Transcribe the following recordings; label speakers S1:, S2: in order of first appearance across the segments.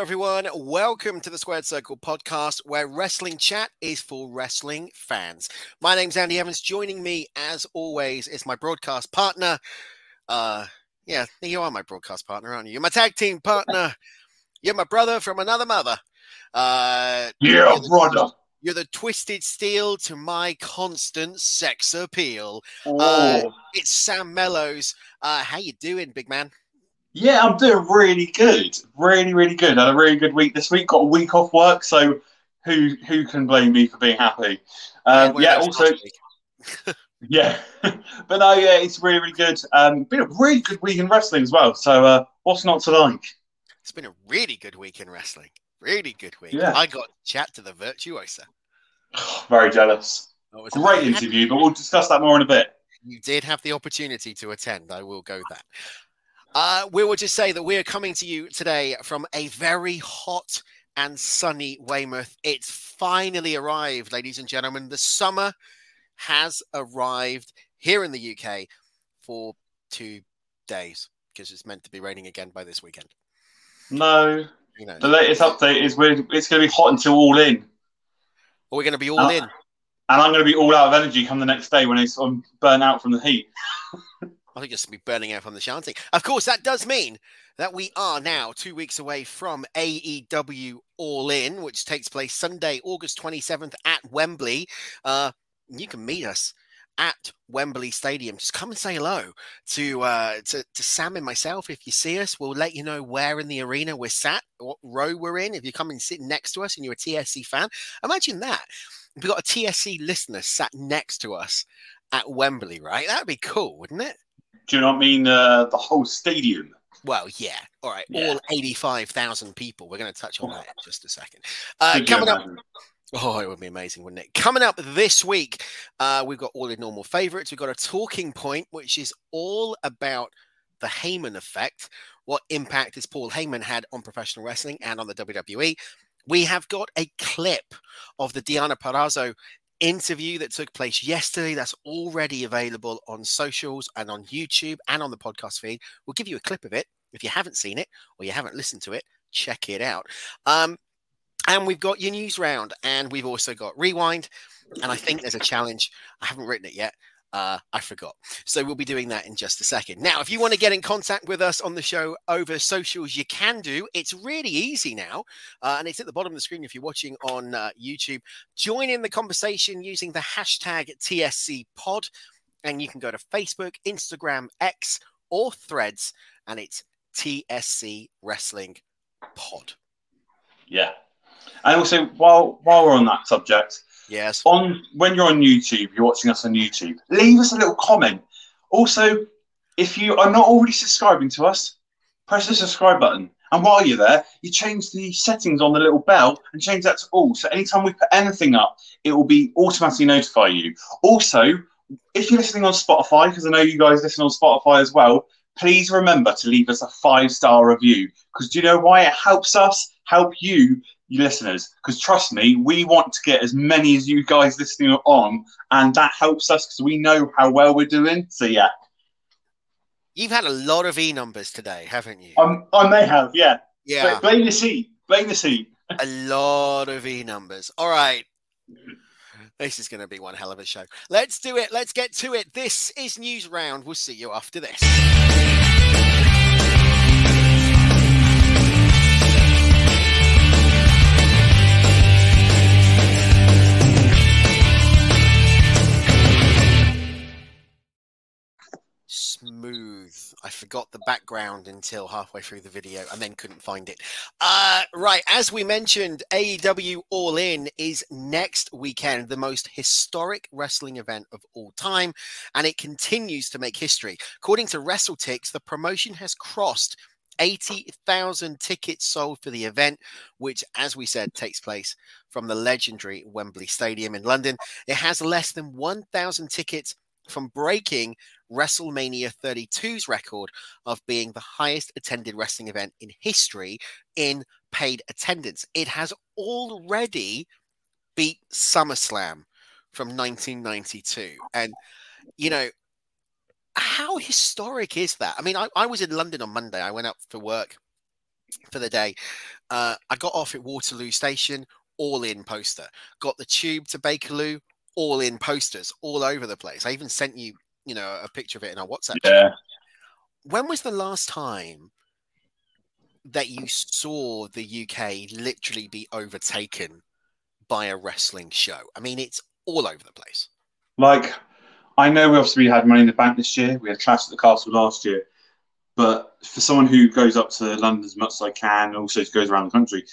S1: Hello, everyone. Welcome to the Squared Circle podcast, where wrestling chat is for wrestling fans. My name's Andy Evans. Joining me, as always, is my broadcast partner. Uh, yeah, you are my broadcast partner, aren't you? You're my tag team partner. You're my brother from another mother. Uh,
S2: yeah,
S1: you're the,
S2: brother.
S1: You're the twisted steel to my constant sex appeal.
S2: Oh.
S1: Uh, it's Sam Mellows. Uh, how you doing, big man?
S2: Yeah, I'm doing really good. Really, really good. Had a really good week this week. Got a week off work, so who who can blame me for being happy? Um, yeah,
S1: well,
S2: also, yeah, but no, yeah, it's really, really good. Um, been a really good week in wrestling as well. So uh, what's not to like?
S1: It's been a really good week in wrestling. Really good week.
S2: Yeah.
S1: I got to chat to the virtuosa.
S2: Very jealous.
S1: Was
S2: Great interview, but we'll discuss that more in a bit.
S1: You did have the opportunity to attend. I will go that. Uh, we will just say that we are coming to you today from a very hot and sunny Weymouth. It's finally arrived, ladies and gentlemen. The summer has arrived here in the UK for two days because it's meant to be raining again by this weekend.
S2: No,
S1: You know,
S2: the latest update is we're, it's going to be hot until all in.
S1: we're going to be all
S2: Uh,
S1: in.
S2: And I'm going to be all out of energy come the next day when it's I'm burnt out from the heat.
S1: I think just be burning out from the chanting. Of course, that does mean that we are now two weeks away from AEW All In, which takes place Sunday, August 27th at Wembley. Uh, you can meet us at Wembley Stadium. Just come and say hello to, uh, to to Sam and myself. If you see us, we'll let you know where in the arena we're sat, what row we're in. If you come and sit next to us and you're a TSC fan, imagine that. We've got a TSC listener sat next to us at Wembley, right? That'd be cool, wouldn't it?
S2: Do you not mean uh, the whole stadium?
S1: Well, yeah. All right.
S2: Yeah.
S1: All 85,000 people. We're going to touch on that in just a second. Uh, coming up. Oh, it would be amazing, wouldn't it? Coming up this week, uh, we've got all the normal favorites. We've got a talking point, which is all about the Heyman effect. What impact has Paul Heyman had on professional wrestling and on the WWE? We have got a clip of the Deonna Purrazzo interview that took place yesterday. That's already available on socials and on YouTube and on the podcast feed. We'll give you a clip of it. If you haven't seen it or you haven't listened to it, check it out. Um, and we've got your news round, and we've also got rewind. And I think there's a challenge. I haven't written it yet. Uh, I forgot. So we'll be doing that in just a second. Now, if you want to get in contact with us on the show over socials, you can do. It's really easy now, uh, and it's at the bottom of the screen if you're watching on uh, YouTube. Join in the conversation using the hashtag TSC Pod, and you can go to Facebook, Instagram, X, or Threads, and it's TSC Wrestling Pod.
S2: Yeah. And also, while while we're on that subject,
S1: Yes.
S2: on when you're on YouTube, you're watching us on YouTube, leave us a little comment. Also, if you are not already subscribing to us, press the subscribe button. And while you're there, you change the settings on the little bell and change that to all. So anytime we put anything up, it will be automatically notify you. Also, if you're listening on Spotify, because I know you guys listen on Spotify as well, please remember to leave us a five star review. Because do you know why? It helps us help you, you listeners. Because trust me, we want to get as many as you guys listening on, and that helps us because we know how well we're doing. So yeah,
S1: You've had a lot of E numbers today, haven't you?
S2: um, I may have, yeah.
S1: yeah,
S2: But blame the seat. Blame the seat.
S1: a lot of E numbers. All right. This is going to be one hell of a show. Let's do it. Let's get to it. This is News Round. We'll see you after this. Smooth. I forgot the background until halfway through the video and then couldn't find it. Uh, right. As we mentioned, AEW All In is next weekend, the most historic wrestling event of all time, and it continues to make history. According to WrestleTix, the promotion has crossed 80,000 tickets sold for the event, which, as we said, takes place from the legendary Wembley Stadium in London. It has less than 1,000 tickets from breaking WrestleMania 32's record of being the highest attended wrestling event in history in paid attendance. It has already beat SummerSlam from 1992. And, you know, how historic is that? I mean, I, I was in London on Monday. I went up for work for the day. Uh, I got off at Waterloo Station, all in poster. Got the tube to Bakerloo, all in posters, all over the place. I even sent you, you know, a picture of it in our WhatsApp.
S2: Yeah.
S1: When was the last time that you saw the UK literally be overtaken by a wrestling show? I mean, it's all over the place.
S2: Like, I know we obviously had Money in the Bank this year. We had Clash at the Castle last year. But for someone who goes up to London as much as I can, and also goes around the country,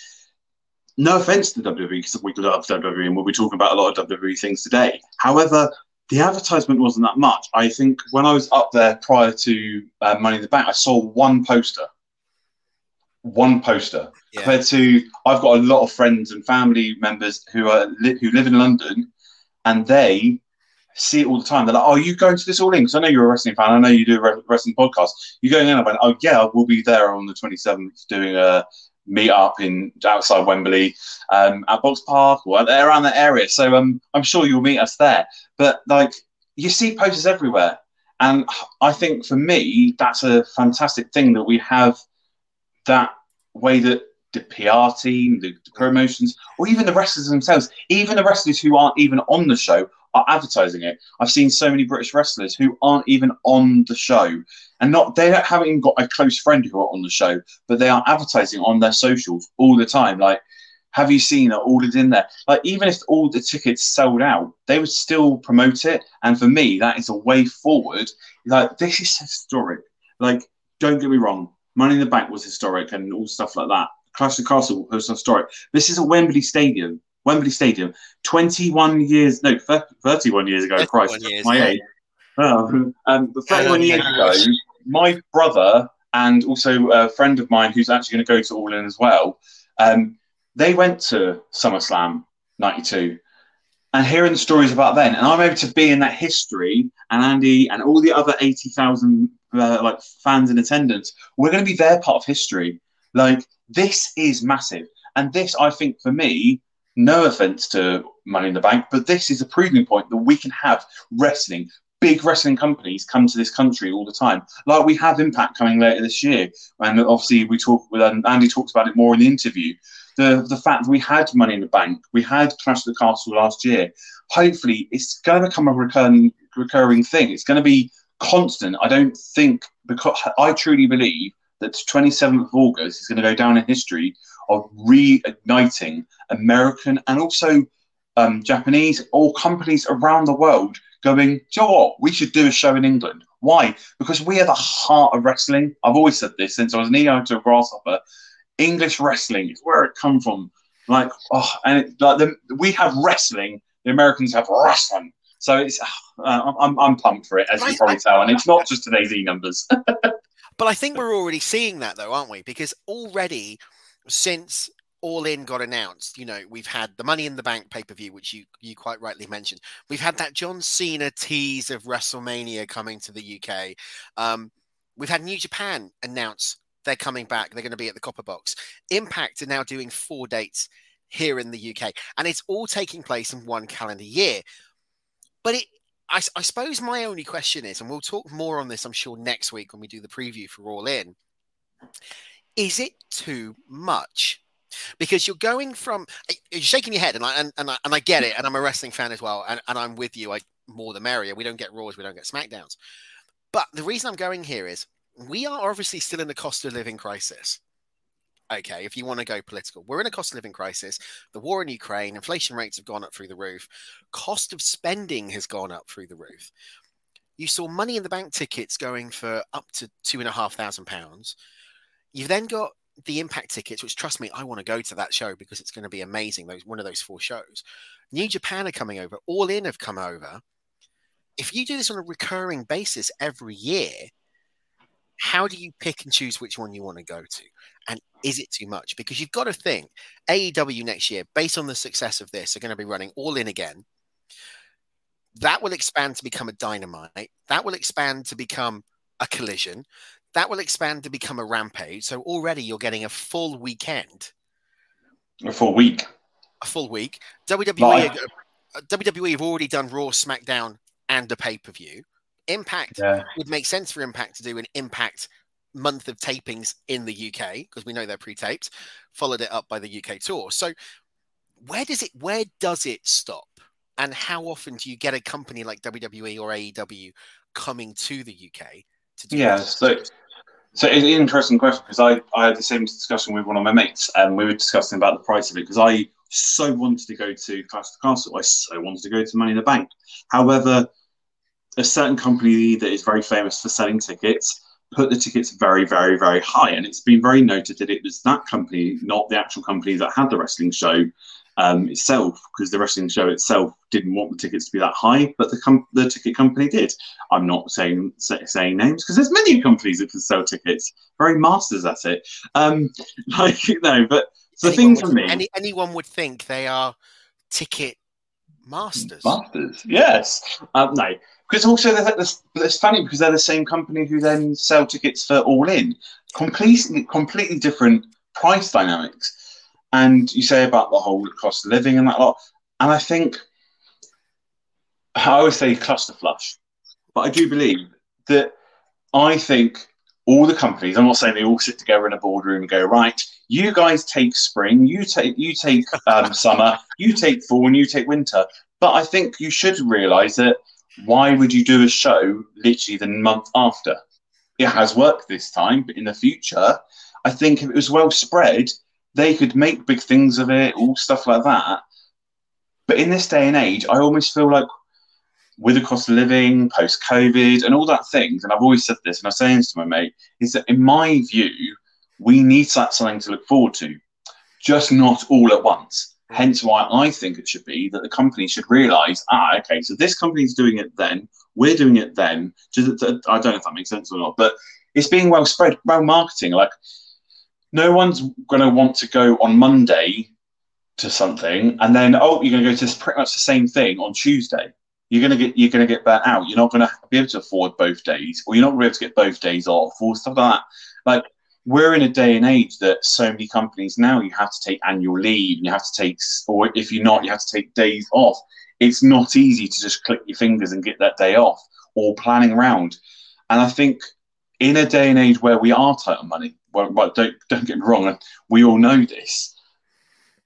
S2: no offense to WWE because we love WWE and we'll be talking about a lot of WWE things today. However, the advertisement wasn't that much. I think when I was up there prior to uh, Money in the Bank, I saw one poster. One poster
S1: Yeah.
S2: compared to I've got a lot of friends and family members who are li- who live in London, and they see it all the time. They're like, "Oh, you going to this all in?" Because I know you're a wrestling fan. I know you do a re- wrestling podcast. You going in? I went, "Oh yeah, we'll be there on the 27th doing a meet up in outside Wembley um, at Box Park or around that area." So um, I'm sure you'll meet us there. But like, you see posters everywhere, and I think for me, that's a fantastic thing that we have that way that the PR team, the, the promotions, or even the wrestlers themselves, even the wrestlers who aren't even on the show are advertising it. I've seen so many British wrestlers who aren't even on the show, and not they haven't even got a close friend who are on the show, but they are advertising on their socials all the time. Like, have you seen it ordered in there? Like, even if all the tickets sold out, they would still promote it. And for me, that is a way forward. Like, this is historic. Like, don't get me wrong, Money in the Bank was historic and all stuff like that. Clash of Castle was historic. This is a Wembley Stadium. Wembley Stadium, 21 years, no, 31 years ago,
S1: 31
S2: Christ,
S1: years,
S2: my age. Oh, um, but 31 years ago, my brother and also a friend of mine who's actually going to go to All In as well, um, they went to SummerSlam 92. And hearing the stories about then, and I'm able to be in that history, and Andy and all the other 80,000 uh, like fans in attendance, we're going to be their part of history. Like, this is massive. And this, I think, for me, no offense to Money in the Bank, but this is a proving point that we can have wrestling, big wrestling companies come to this country all the time. Like we have Impact coming later this year, and obviously we talk with Andy talks about it more in the interview. The the fact that we had Money in the Bank, we had Clash of the Castle last year. Hopefully, it's going to become a recurring recurring thing. It's going to be constant. I don't think because I truly believe that 27th of August is going to go down in history of reigniting American and also um, Japanese or companies around the world going, "Do you know what? We should do a show in England. Why? Because we are the heart of wrestling. I've always said this since I was an EO to a grasshopper. English wrestling is where it come from. Like, oh, and it, like the, we have wrestling. The Americans have wrestling. So it's, uh, I'm, I'm pumped for it, as you can probably tell. And it's not just today's E numbers.
S1: But I think we're already seeing that though, aren't we? Because already since All In got announced, you know, we've had the Money in the Bank pay per view, which you you quite rightly mentioned. We've had that John Cena tease of WrestleMania coming to the UK. Um, we've had New Japan announce they're coming back. They're going to be at the Copper Box. Impact are now doing four dates here in the UK, and it's all taking place in one calendar year. But it, I, I suppose my only question is, and we'll talk more on this, I'm sure, next week when we do the preview for All In. Is it too much? Because you're going from you're shaking your head, and I and, and I and I get it, and I'm a wrestling fan as well, and, and I'm with you. I more the merrier. We don't get Raws, we don't get Smackdowns. But the reason I'm going here is we are obviously still in the cost of living crisis. Okay, if you want to go political, we're in a cost of living crisis. The war in Ukraine, inflation rates have gone up through the roof. Cost of spending has gone up through the roof. You saw money in the bank tickets going for up to two and a half thousand pounds. You've then got the impact tickets, which trust me, I want to go to that show because it's going to be amazing. Those one of those four shows. New Japan are coming over, All In have come over. If you do this on a recurring basis every year, how do you pick and choose which one you want to go to? And is it too much? Because you've got to think AEW next year, based on the success of this, are going to be running all in again. That will expand to become a dynamite. That will expand to become a collision. That will expand to become a rampage. So already you're getting a full weekend,
S2: A full week.
S1: a full week. WWE. WWE uh, have already done Raw, SmackDown, and a pay per view. Impact
S2: Yeah.
S1: would make sense for Impact to do an Impact month of tapings in the UK because we know they're pre-taped, followed it up by the UK tour. So where does it where does it stop? And how often do you get a company like WWE or AEW coming to the UK to do
S2: Yeah, so so it's an interesting question because I, I had the same discussion with one of my mates and we were discussing about the price of it because I so wanted to go to Clash of the Castle. I so wanted to go to Money in the Bank. However, a certain company that is very famous for selling tickets put the tickets very, very, very high. And it's been very noted that it was that company, not the actual company that had the wrestling show um, itself, because the wrestling show itself didn't want the tickets to be that high, but the com- the ticket company did. I'm not saying say, saying names because there's many companies that can sell tickets, very masters at it. Um, like know, but the
S1: anyone
S2: thing
S1: would,
S2: for me,
S1: any, anyone would think they are ticket masters.
S2: Masters, yes. Um, no, because also it's funny because they're the same company who then sell tickets for All In. Completely, completely different price dynamics. And you say about the whole cost of living and that lot. And I think I always say cluster flush, but I do believe that I think all the companies. I'm not saying they all sit together in a boardroom and go right. You guys take spring, you take you take um, summer, you take fall, and you take winter. But I think you should realise that why would you do a show literally the month after? It has worked this time, but in the future, I think if it was well spread, they could make big things of it, all stuff like that. But in this day and age, I almost feel like with the cost of living, post COVID, and all that things, and I've always said this, and I was saying this to my mate, is that in my view, we need that something to look forward to, just not all at once. Hence why I think it should be that the company should realise, ah, okay, so this company's doing it then, we're doing it then. Just, I don't know if that makes sense or not, but it's being well spread, well marketing. Like, no one's going to want to go on Monday to something and then, oh, you're going to go to this, pretty much the same thing on Tuesday you're gonna get you're gonna get burnt out. You're not gonna be able to afford both days, or you're not gonna be able to get both days off, or stuff like that. Like we're in a day and age that so many companies now you have to take annual leave, and you have to take, or if you're not, you have to take days off. It's not easy to just click your fingers and get that day off, or planning around. And I think in a day and age where we are tight on money, well, well don't don't get me wrong, and we all know this,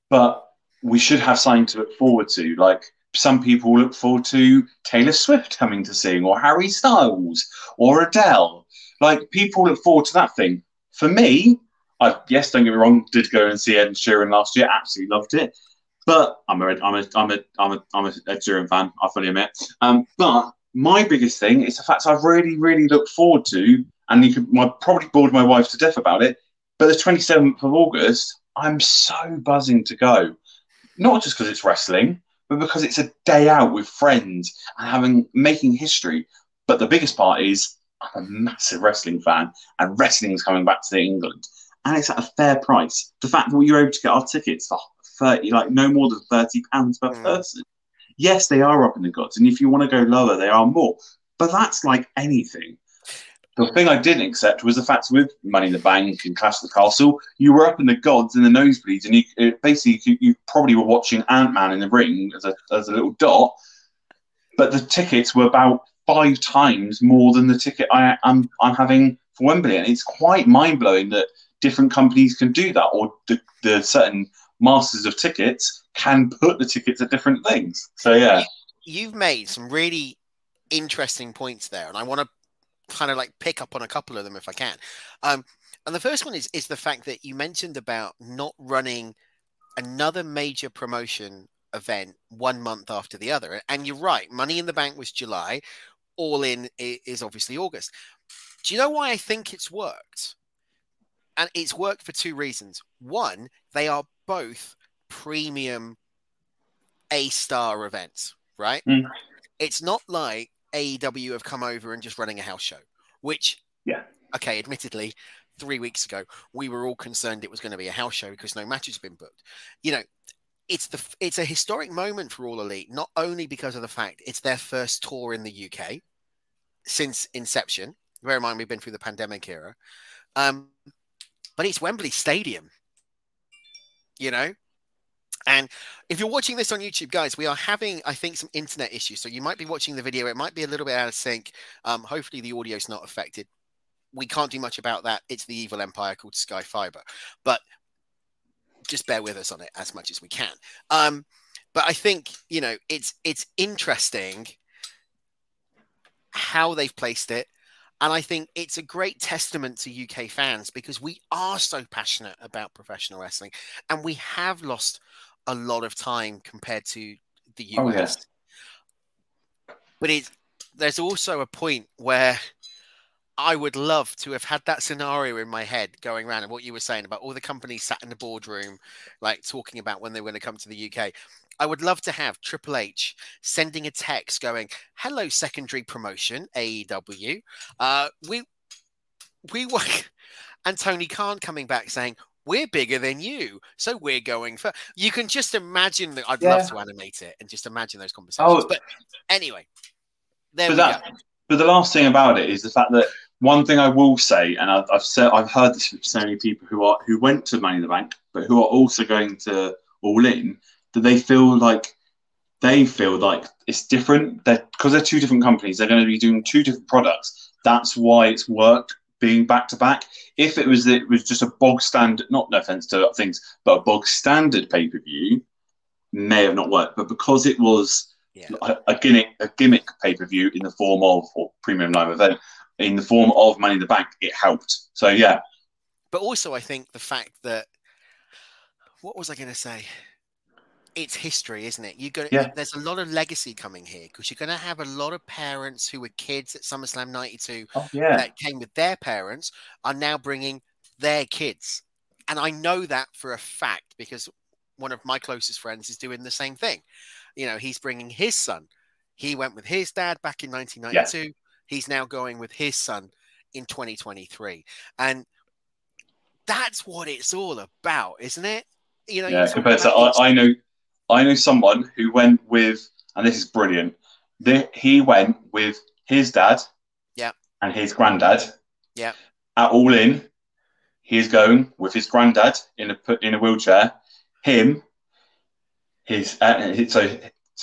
S2: but we should have something to look forward to, like some people look forward to Taylor Swift coming to sing, or Harry Styles, or Adele. Like people look forward to that thing. For me, I yes, don't get me wrong, did go and see Ed Sheeran last year, absolutely loved it. But I'm a I'm a I'm a I'm a I'm a Ed Sheeran fan. I fully admit. Um, but my biggest thing is the fact I've really really looked forward to, and you could my probably bored my wife to death about it. But the 27th of August, I'm so buzzing to go. Not just because it's wrestling, but because it's a day out with friends and having making history. But the biggest part is I'm a massive wrestling fan, and wrestling's coming back to England, and it's at a fair price. The fact that we were able to get our tickets for thirty, like no more than thirty pounds per mm. person. Yes, they are up in the gods, and if you want to go lower, they are more. But that's like anything. The thing I didn't accept was the fact with Money in the Bank and Clash of the Castle, you were up in the gods in the nosebleeds, and you basically you, you, probably were watching Ant Man in the ring as a as a little dot, but the tickets were about five times more than the ticket I am I'm, I'm having for Wembley, and it's quite mind blowing that different companies can do that, or the, the certain masters of tickets can put the tickets at different things. So yeah,
S1: you've made some really interesting points there, and I want to kind of like pick up on a couple of them if I can. Um, and the first one is is the fact that you mentioned about not running another major promotion event one month after the other. And you're right, Money in the Bank was July, All In is obviously August. Do you know why I think it's worked? And it's worked for two reasons. One, they are both premium A star events, right? Mm. It's not like AEW have come over and just running a house show, which,
S2: yeah,
S1: okay, admittedly, three weeks ago we were all concerned it was going to be a house show because no matches have been booked. You know, it's the it's a historic moment for All Elite, not only because of the fact it's their first tour in the UK since inception. Bear in mind we've been through the pandemic era, um, but it's Wembley Stadium. You know, and if you're watching this on YouTube, guys, we are having, I think, some internet issues. So you might be watching the video. It might be a little bit out of sync. Um, hopefully the audio is not affected. we can't do much about that. It's the evil empire called Sky Fiber, but just bear with us on it as much as we can. Um, but I think you know it's it's interesting how they've placed it. And I think it's a great testament to UK fans because we are so passionate about professional wrestling and we have lost a lot of time compared to the US. Oh, yes. But it's there's also a point where I would love to have had that scenario in my head going around and what you were saying about all the companies sat in the boardroom, like talking about when they were going to come to the UK. I would love to have Triple H sending a text going, "Hello, secondary promotion AEW. Uh, we we were," and Tony Khan coming back saying, "We're bigger than you, so we're going for." You can just imagine that. I'd yeah. love to animate it and just imagine those conversations. Oh, but anyway, there but we that, go.
S2: But the last thing about it is the fact that one thing I will say, and I've, I've said I've heard this from so many people who are who went to Money in the Bank, but who are also going to All In, that they feel like they feel like it's different. That because they're two different companies, they're going to be doing two different products. That's why it's worked being back to back. If it was it was just a bog standard, not no offense to things, but a bog standard pay per view, may have not worked. But because it was yeah. a, a, gimmick a gimmick pay per view in the form of or premium live event in the form of Money in the Bank, it helped. So yeah.
S1: But also, I think the fact that what was I going to say? It's history, isn't it? You got yeah. there's a lot of legacy coming here because you're going to have a lot of parents who were kids at SummerSlam '92
S2: oh, yeah.
S1: that came with their parents are now bringing their kids, and I know that for a fact because one of my closest friends is doing the same thing. You know, he's bringing his son. He went with his dad back in 1992. Yeah. He's now going with his son in 2023. And that's what it's all about, isn't it?
S2: You know, yeah, compared to I, I, know I know someone who went with and this is brilliant. The, he went with his dad
S1: yeah,
S2: and his granddad.
S1: Yeah.
S2: At all in, he is going with his granddad in a in a wheelchair, him, his, uh, his so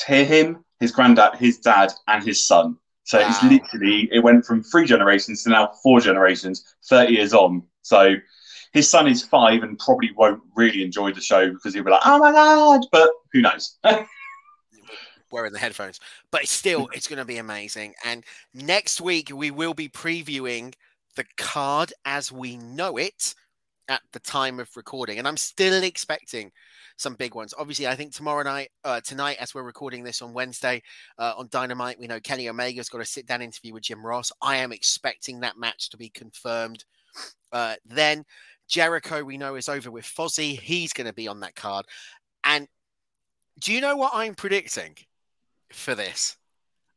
S2: him, his granddad, his dad, and his son. So wow. it's literally it went from three generations to now four generations, thirty years on. So his son is five and probably won't really enjoy the show because he'll be like, "Oh my god!" But who knows?
S1: wearing the headphones. But still, it's going to be amazing. And next week we will be previewing the card as we know it at the time of recording, and I'm still expecting some big ones. Obviously, I think tomorrow night, uh, tonight, as we're recording this on Wednesday uh, on Dynamite, we know Kenny Omega's got a sit down interview with Jim Ross. I am expecting that match to be confirmed. Uh, then Jericho, we know, is over with Fozzy. He's going to be on that card. And do you know what I'm predicting for this?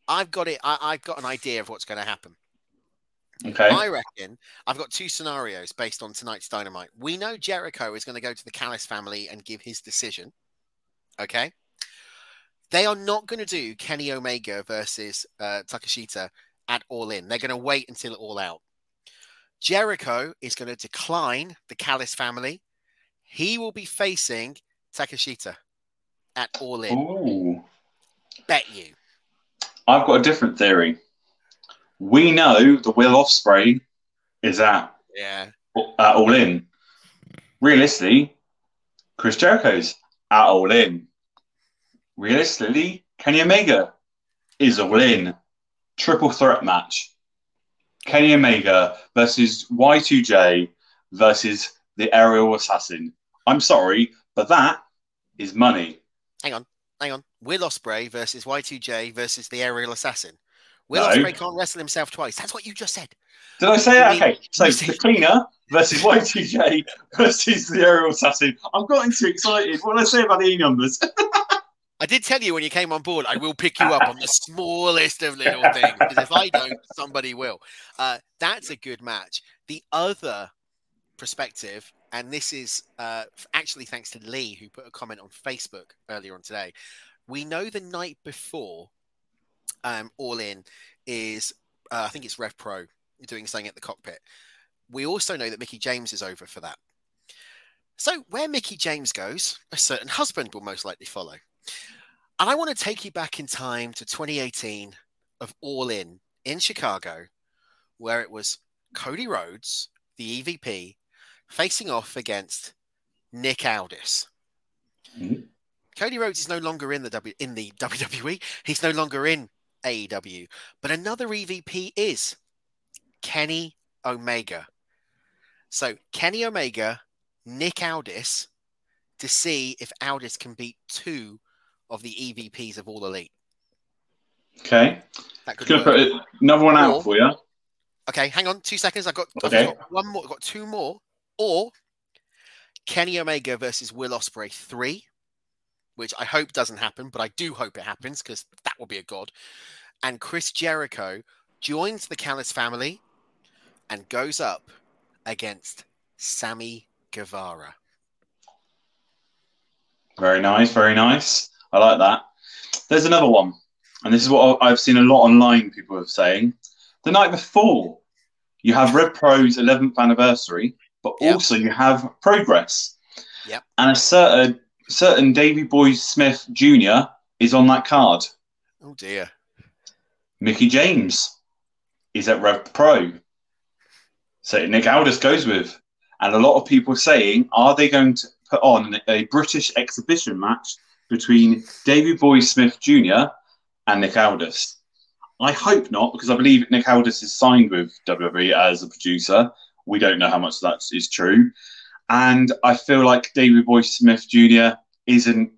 S1: I've got it. I, I've got an idea of what's going to happen.
S2: Okay.
S1: I reckon I've got two scenarios based on tonight's Dynamite. We know Jericho is going to go to the Callis family and give his decision. Okay. They are not going to do Kenny Omega versus uh, Takeshita at All In. They're going to wait until All Out. Jericho is going to decline the Callis family. He will be facing Takeshita at All In.
S2: Ooh.
S1: Bet you.
S2: I've got a different theory we know the Will Ospreay is at
S1: yeah
S2: at All In. Realistically, Chris Jericho's at All In. Realistically, Kenny Omega is All In. Triple threat match. Kenny Omega versus Y2J versus the Aerial Assassin. I'm sorry, but that is money.
S1: Hang on, hang on. Will Ospreay versus Y2J versus the Aerial Assassin. Will no. Ospreay can't wrestle himself twice. That's what you just said.
S2: Did I say that? Okay, so the cleaner versus Y2J versus the aerial assassin. I'm getting too excited. What did I say about the E numbers?
S1: I did tell you when you came on board, I will pick you up on the smallest of little things because if I don't, somebody will. Uh, that's a good match. The other perspective, and this is uh, actually thanks to Lee who put a comment on Facebook earlier on today. We know the night before um, All In is, uh, I think it's Rev Pro doing something at the cockpit. We also know that Mickie James is over for that. So where Mickie James goes, a certain husband will most likely follow. And I want to take you back in time to 2018 of All In in Chicago, where it was Cody Rhodes, the EVP, facing off against Nick Aldis.
S2: Mhm.
S1: Cody Rhodes is no longer in the W in the WWE. He's no longer in AEW, but another EVP is Kenny Omega. So Kenny Omega, Nick Aldis, to see if Aldis can beat two of the EVPs of All Elite.
S2: Okay.
S1: That could
S2: Gonna put it- another one out
S1: Or-
S2: for you.
S1: Okay, hang on, two seconds. I've got, I've
S2: Okay.
S1: got one more. I've got two more. Or Kenny Omega versus Will Ospreay three, which I hope doesn't happen, but I do hope it happens because that will be a god. And Chris Jericho joins the Callis family and goes up against Sammy Guevara.
S2: Very nice, very nice. I like that. There's another one, and this is what I've seen a lot online. People are saying the night before you have Rev Pro's 11th anniversary, but
S1: Yep.
S2: also you have Progress.
S1: Yep.
S2: And a certain certain Davy Boy Smith Jr. is on that card.
S1: Oh dear.
S2: Mickie James is at Rev Pro. So Nick Aldis goes with. And a lot of people saying, are they going to put on a British exhibition match between Davy Boy Smith Jr. and Nick Aldis? I hope not, because I believe Nick Aldis is signed with WWE as a producer. We don't know how much that is true. And I feel like Davy Boy Smith Jr. isn't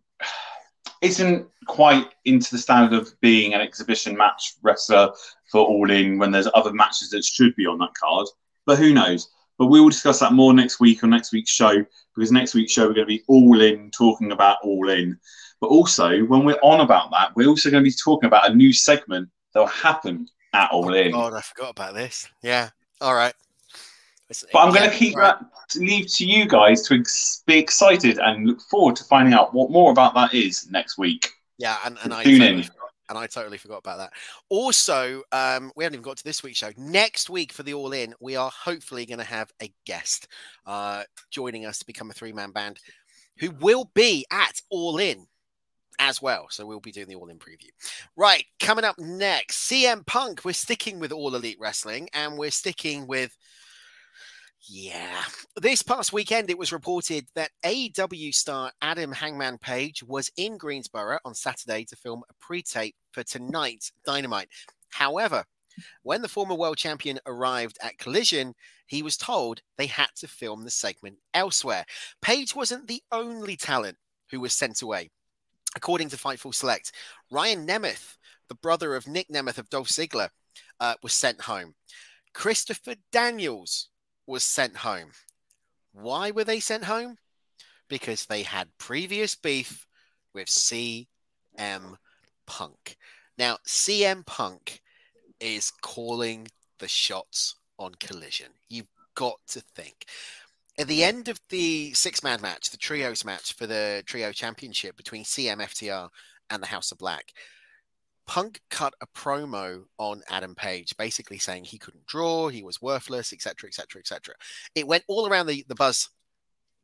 S2: isn't quite into the standard of being an exhibition match wrestler for All In when there's other matches that should be on that card. But who knows? But we will discuss that more next week on next week's show because next week's show we're going to be all in talking about All In. But also, when we're on about that, we're also going to be talking about a new segment that will happen at All In.
S1: Oh, God, I forgot about this. Yeah. All right. It's-
S2: But I'm going to keep
S1: right.
S2: that to leave to you guys to ex- be excited and look forward to finding out what more about that is next week.
S1: Yeah, and, and I
S2: Tune in.
S1: And I totally forgot about that. Also, um, we haven't even got to this week's show. Next week for the All In, we are hopefully going to have a guest uh, joining us to become a three man band, who will be at All In as well. So we'll be doing the All In preview. Right, coming up next, CM Punk. We're sticking with All Elite Wrestling, and we're sticking with. Yeah. This past weekend, it was reported that AEW star Adam Hangman Page was in Greensboro on Saturday to film a pre tape for tonight's Dynamite. However, when the former world champion arrived at Collision, he was told they had to film the segment elsewhere. Page wasn't the only talent who was sent away. According to Fightful Select, Ryan Nemeth, the brother of Nick Nemeth of Dolph Ziggler, uh, was sent home. Christopher Daniels was sent home. Why were they sent home? Because they had previous beef with CM Punk. Now, CM Punk is calling the shots on Collision. You've got to think. At the end of the six man match, the trios match for the trio championship between CMFTR and the House of Black, Punk cut a promo on Adam Page, basically saying he couldn't draw, he was worthless, etc., etc., etc. It went all around the, the buzz,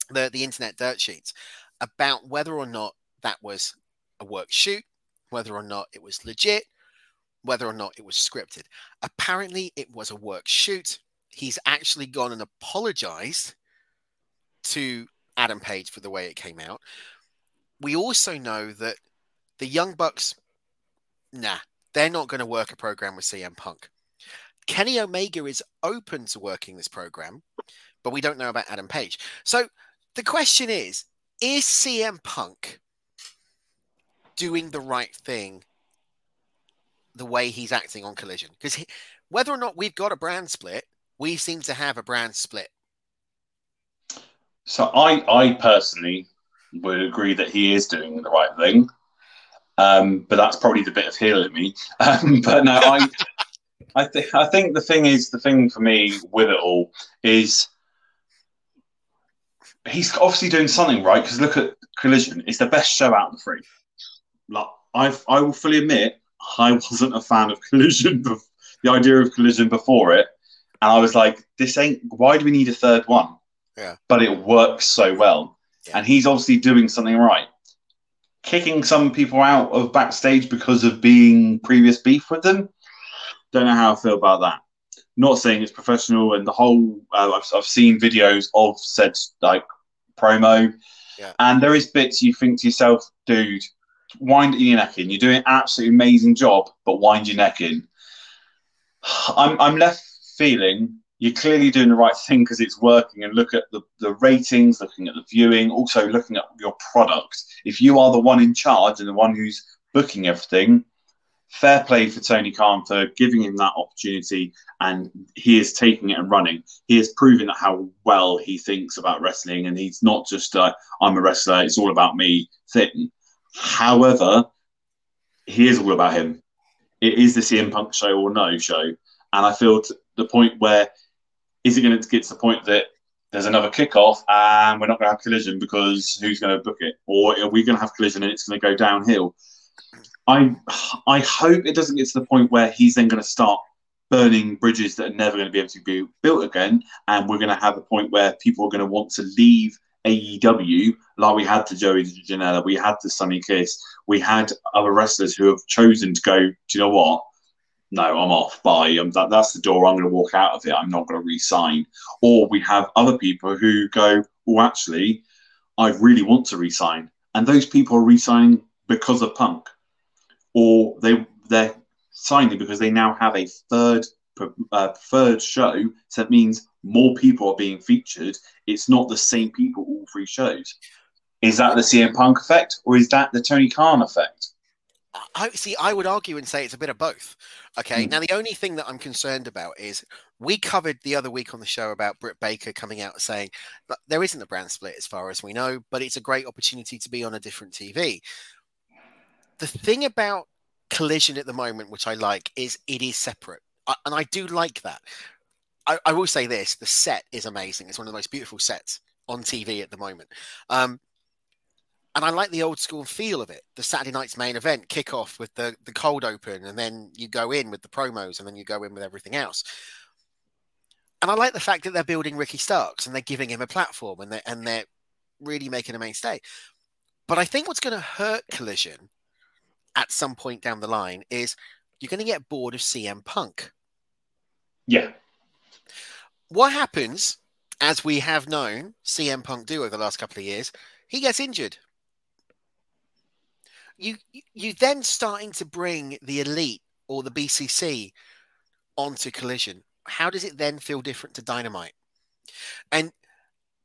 S1: the, the internet dirt sheets about whether or not that was a work shoot, whether or not it was legit, whether or not it was scripted. Apparently, it was a work shoot. He's actually gone and apologized to Adam Page for the way it came out. We also know that the Young Bucks, nah, they're not going to work a program with CM Punk. Kenny Omega is open to working this program, but we don't know about Adam Page. So the question is is CM Punk doing the right thing the way he's acting on Collision? Because whether or not we've got a brand split, we seem to have a brand split.
S2: So I, I personally would agree that he is doing the right thing. Um, but that's probably the bit of heel in me. Um, but no, I, I think I think the thing is the thing for me with it all is he's obviously doing something right because look at Collision; it's the best show out of the three. Like I, I will fully admit, I wasn't a fan of Collision. bef- The idea of Collision before it, and I was like, "This ain't. Why do we need a third one?"
S1: Yeah.
S2: But it works so well,
S1: Yeah.
S2: and he's obviously doing something right. Kicking some people out of backstage because of being previous beef with them. Don't know how I feel about that. not saying it's professional, and the whole uh, I've, I've seen videos of said like promo,
S1: Yeah.
S2: and there is bits you think to yourself, dude, wind your neck in. You're doing an absolutely amazing job, but wind your neck in. I'm I'm left feeling you're clearly doing the right thing because it's working and look at the, the ratings, looking at the viewing, also looking at your product. If you are the one in charge and the one who's booking everything, fair play for Tony Khan for giving him that opportunity and he is taking it and running. He has proven how well he thinks about wrestling and he's not just I'm a wrestler, it's all about me thing. However, he is all about him. It is the CM Punk show or no show. And I feel the point where is it going to get to the point that there's another kickoff and we're not going to have collision because who's going to book it? Or are we going to have collision and it's going to go downhill? I I hope it doesn't get to the point where he's then going to start burning bridges that are never going to be able to be built again, and we're going to have a point where people are going to want to leave AEW, like we had to Joey Janela, we had to Sonny Kiss, we had other wrestlers who have chosen to go. Do you know what? No, I'm off. Bye. Um, that, that's the door. I'm going to walk out of it. I'm not going to re-sign. Or we have other people who go, "Oh, actually, I really want to re-sign," and those people are re-signing because of Punk or they they're signing because they now have a third uh, preferred show. So that means more people are being featured. It's not the same people all three shows. Is that the CM Punk effect, or is that the Tony Khan effect?
S1: I see. I would argue and say it's a bit of both. Okay.
S2: Mm.
S1: Now, the only thing that I'm concerned about is we covered the other week on the show about Britt Baker coming out saying that there isn't a brand split as far as we know, but it's a great opportunity to be on a different TV. The thing about Collision at the moment, which I like, is it is separate, I, and I do like that. I, I will say this: the set is amazing. It's one of the most beautiful sets on TV at the moment. Um, and I like the old school feel of it. The Saturday night's main event kickoff with the the cold open, and then you go in with the promos, and then you go in with everything else. And I like the fact that they're building Ricky Starks and they're giving him a platform, and they and they're really making a mainstay. But I think what's going to hurt Collision at some point down the line is you're going to get bored of CM Punk.
S2: Yeah,
S1: What happens, as we have known CM Punk do over the last couple of years, he gets injured. You you then starting to bring the elite or the BCC onto Collision. How does it then feel different to Dynamite? And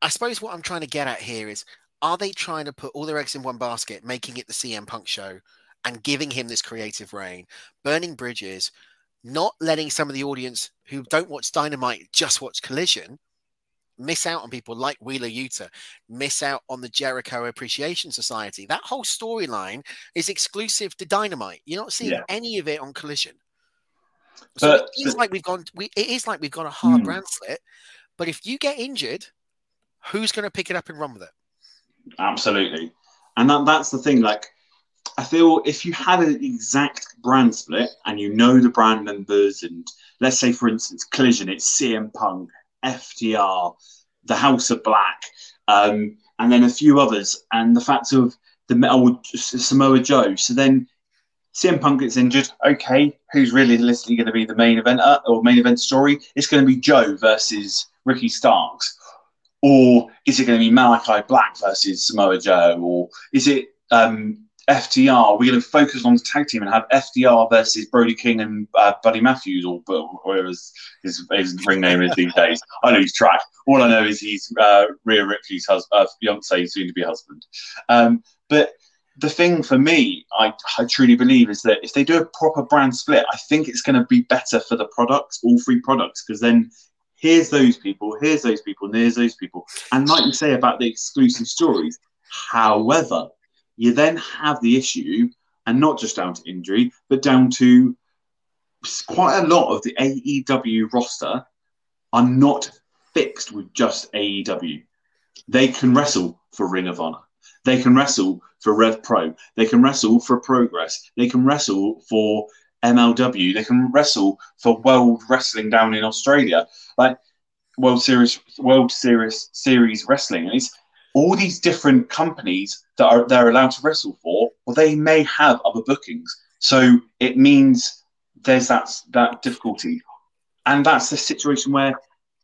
S1: I suppose what I'm trying to get at here is are they trying to put all their eggs in one basket, making it the CM Punk show and giving him this creative reign, burning bridges, not letting some of the audience who don't watch Dynamite just watch Collision miss out on people like Wheeler Yuta, miss out on the Jericho Appreciation Society. That whole storyline is exclusive to Dynamite. You're not seeing
S2: Yeah.
S1: any of it on Collision. So
S2: But
S1: it is
S2: the-
S1: like we've gone. We, it is like we've got a hard
S2: Hmm.
S1: brand split. But if you get injured, who's going to pick it up and run with it?
S2: absolutely. And that, that's the thing. Like, I feel if you had an exact brand split and you know the brand members, and let's say, for instance, Collision, it's CM Punk, FTR, the House of Black, um, and then a few others, and the fact of the old Samoa Joe. So then CM Punk gets injured. Okay, who's realistically going to be the main event or main event story? It's going to be Joe versus Ricky Starks. Or is it going to be Malachi Black versus Samoa Joe? Or is it um, FTR? We're going to focus on the tag team and have FTR versus Brody King and uh, Buddy Matthews, or whatever his, his, his ring name is these days. I know he's track. All I know is he's uh, Rhea Ripley's hus- uh, fiance, soon to be husband. Um, but the thing for me, I, I truly believe, is that if they do a proper brand split, I think it's going to be better for the products, all three products, because then here's those people, here's those people, and here's those people. And like you say about the exclusive stories, however, you then have the issue, and not just down to injury, but down to quite a lot of the AEW roster are not fixed with just AEW. They can wrestle for Ring of Honor. They can wrestle for Rev Pro. They can wrestle for Progress. They can wrestle for MLW. They can wrestle for World Wrestling down in Australia, like World Series, World Series Series Wrestling. And it's all these different companies that are they're allowed to wrestle for. Well, they may have other bookings, so it means there's that that difficulty. and that's the situation where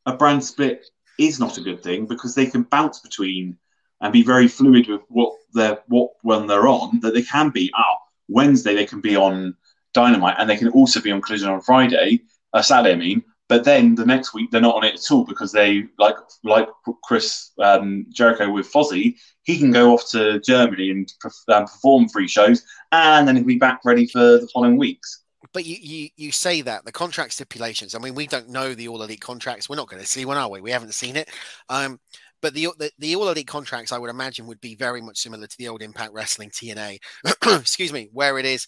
S2: a brand split is not a good thing because they can bounce between and be very fluid with what they're what when they're on that they can be oh Wednesday they can be on Dynamite and they can also be on Collision on Friday, uh, Saturday I mean, but then the next week they're not on it at all because they like like Chris um, Jericho with Fozzy, he can go off to Germany and um, perform three shows and then he'll be back ready for the following weeks
S1: but you, you you say that the contract stipulations. I mean, we don't know the all elite contracts. We're not going to see one, are we? We haven't seen it. Um, but the, the, the all elite contracts, I would imagine, would be very much similar to the old Impact Wrestling TNA. Excuse me, where it is,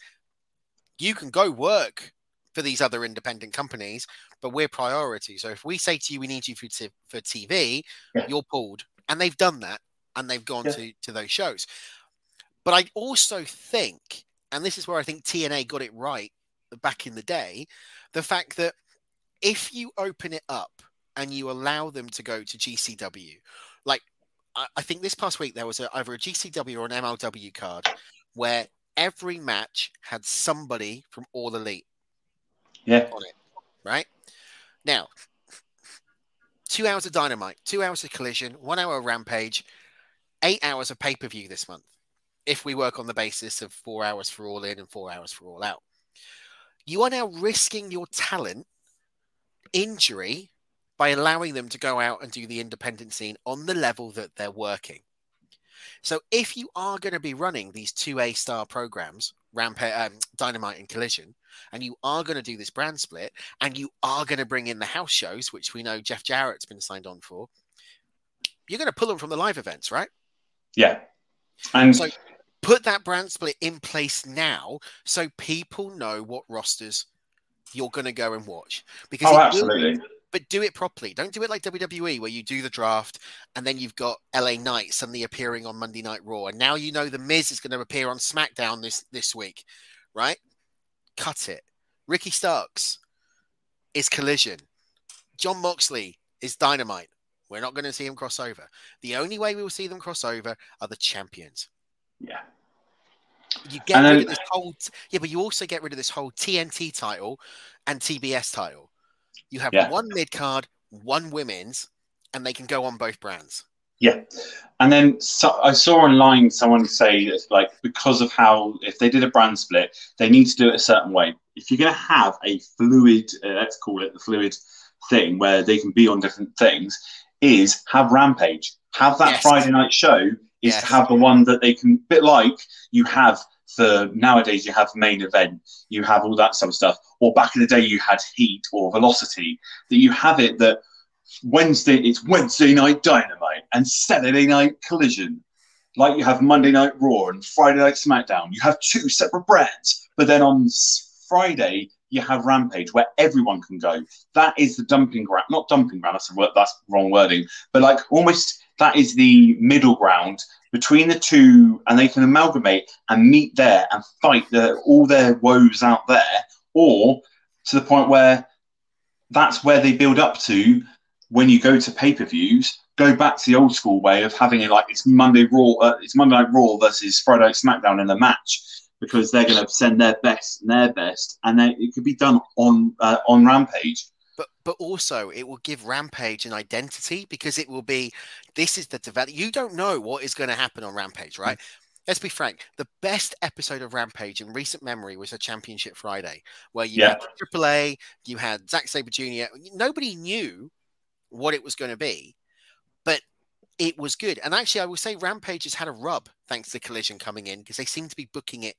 S1: you can go work for these other independent companies, but we're priority. So if we say to you, we need you for t- for TV, yeah. you're pulled, and they've done that, and they've gone yeah. to to those shows. But I also think, and this is where I think TNA got it right back in the day, the fact that if you open it up and you allow them to go to GCW, like I, I think this past week there was a, either a GCW or an MLW card where every match had somebody from All Elite
S2: yeah.
S1: on it, right? Now, two hours of Dynamite, two hours of Collision, one hour of Rampage, eight hours of pay per view this month. If we work on the basis of four hours for All In and four hours for All Out you are now risking your talent injury by allowing them to go out and do the independent scene on the level that they're working. So if you are going to be running these two A star programs, Rampage, um, Dynamite, and Collision, and you are going to do this brand split, and you are going to bring in the house shows, which we know Jeff Jarrett's been signed on for, you're going to pull them from the live events, right?
S2: Yeah. And
S1: so put that brand split in place now so people know what rosters you're going to go and watch. Because
S2: oh, absolutely.
S1: Will, but do it properly. Don't do it like WWE where you do the draft and then you've got LA Knight suddenly appearing on Monday Night Raw, and now you know the Miz is going to appear on SmackDown this this week, right? Cut it. Ricky Starks is Collision. Jon Moxley is Dynamite. We're not going to see him cross over. The only way we will see them cross over are the champions.
S2: Yeah.
S1: You get and rid then, of this whole yeah, but you also get rid of this whole TNT title and TBS title. You have yeah. one mid card, one women's, and they can go on both brands.
S2: Yeah, and then so, I saw online someone say that like because of how if they did a brand split, they need to do it a certain way. If you're going to have a fluid, uh, let's call it the fluid thing, where they can be on different things, is have Rampage, have that yes. Friday night show is yes. to have the one that they can, bit like you have for nowadays, you have main event, you have all that sort of stuff. Or back in the day, you had heat or velocity, that you have it that Wednesday, it's Wednesday night dynamite and Saturday night collision. Like you have Monday Night Raw and Friday Night SmackDown. You have two separate brands, but then on Friday, you have Rampage where everyone can go. That is the dumping ground, not dumping ground. That's word, that's wrong wording, but like almost that is the middle ground between the two, and they can amalgamate and meet there and fight the, all their woes out there, or to the point where that's where they build up to when you go to pay per views. Go back to the old school way of having it like it's Monday Raw, uh, it's Monday Night Raw versus Friday Night SmackDown in a match because they're going to send their best and their best, and then it could be done on uh, on Rampage
S1: but but also it will give Rampage an identity because it will be this is the develop. You don't know what is going to happen on Rampage, right? Mm-hmm. Let's be frank. The best episode of Rampage in recent memory was a Championship Friday, where you yeah. had AAA, you had Zack Sabre Jr. Nobody knew what it was going to be, but it was good. And actually, I will say Rampage has had a rub thanks to Collision coming in because they seem to be booking it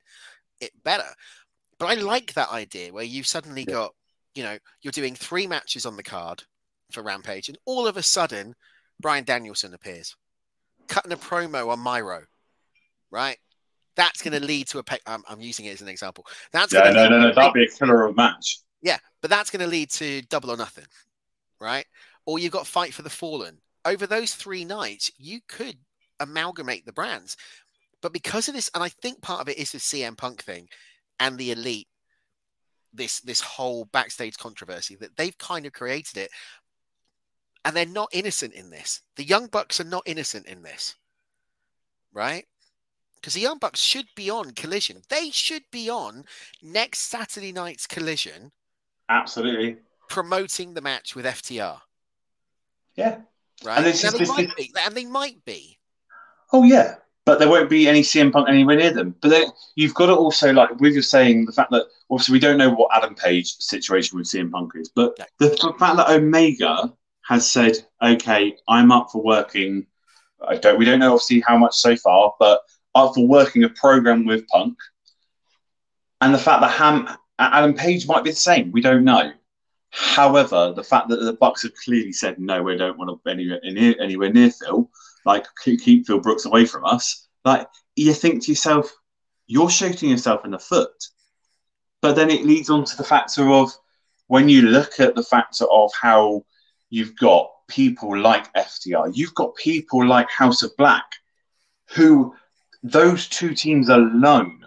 S1: it better. But I like that idea where you've suddenly yeah. got you know, you're doing three matches on the card for Rampage, and all of a sudden, Bryan Danielson appears, cutting a promo on Miro, right? That's going to lead to a. Pay- I'm, I'm, using it as an example. That's
S2: yeah, no, no, no. That'd be a killer of a match.
S1: Yeah, but that's going to lead to double or nothing, right? Or you've got fight for the fallen. Over those three nights, you could amalgamate the brands, but because of this, and I think part of it is the CM Punk thing and the elite this this whole backstage controversy that they've kind of created it. And they're not innocent in this. The young bucks are not innocent in this right? Because the young bucks should be on collision. They should be on next saturday night's collision.
S2: Absolutely.
S1: Promoting the match with FTR.
S2: Yeah.
S1: Right.
S2: And
S1: Now, they
S2: this
S1: might be, and they might be.
S2: Oh yeah, but there won't be any CM Punk anywhere near them. But then you've got to also like with you saying the fact that obviously we don't know what Adam Page's situation with CM Punk is, but
S1: No.
S2: the fact that Omega has said, "Okay, I'm up for working." I don't. We don't know obviously how much so far, but up for working a program with Punk, and the fact that Ham Adam Page might be the same. We don't know. However, the fact that the Bucks have clearly said no, we don't want to anywhere near, anywhere near Phil. Like keep, Phil Brooks away from us. Like you think to yourself, you're shooting yourself in the foot. But then it leads on to the factor of when you look at the factor of how you've got people like FTR, you've got people like House of Black, who those two teams alone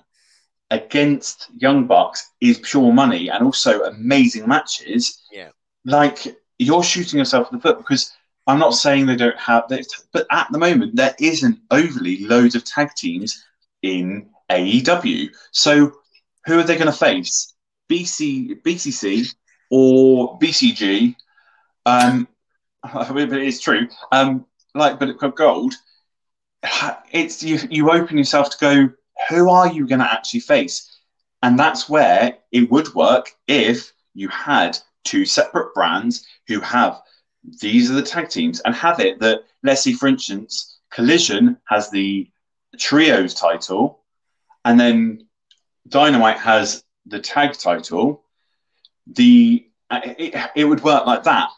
S2: against Young Bucks is pure money and also amazing matches.
S1: Yeah.
S2: Like you're shooting yourself in the foot because I'm not saying they don't have, they, but at the moment there isn't overly loads of tag teams in AEW. So who are they going to face? BC, BCC or BCG? Um, but it is true. Um, like, but Gold, it's you. You open yourself to go. Who are you going to actually face? And that's where it would work if you had two separate brands who have these are the tag teams and have it that let's see, for instance, Collision has the trios title, and then Dynamite has the tag title. The it, it would work like that,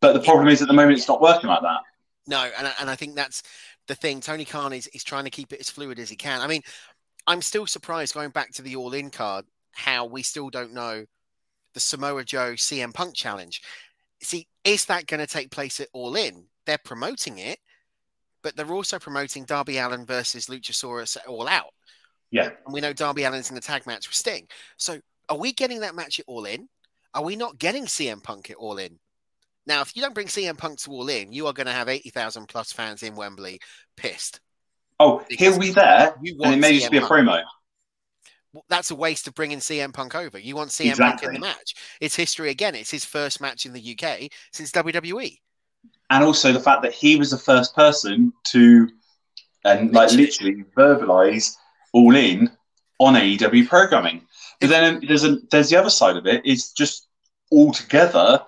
S2: but the problem is at the moment it's not working like that.
S1: No, and and I think that's the thing. Tony Khan is is trying to keep it as fluid as he can. I mean, I'm still surprised going back to the All In card how we still don't know the Samoa Joe CM Punk challenge. See, is that going to take place at All In? They're promoting it, but they're also promoting Darby Allin versus Luchasaurus at All Out.
S2: Yeah.
S1: And we know Darby Allin's in the tag match with Sting. So are we getting that match at All In? Are we not getting CM Punk at All In? Now, if you don't bring CM Punk to All In, you are going to have 80,000 plus fans in Wembley pissed.
S2: Oh, he'll be there, and it may
S1: CM
S2: just be a
S1: Punk.
S2: promo.
S1: Well, That's a waste of bringing CM Punk over. You want CM Punk in the match. It's history again. It's his first match in the UK since. WWE.
S2: and also the fact that he was the first person to and like literally verbalize all in on AEW programming. But then um, there's a there's the other side of it. it is just all together,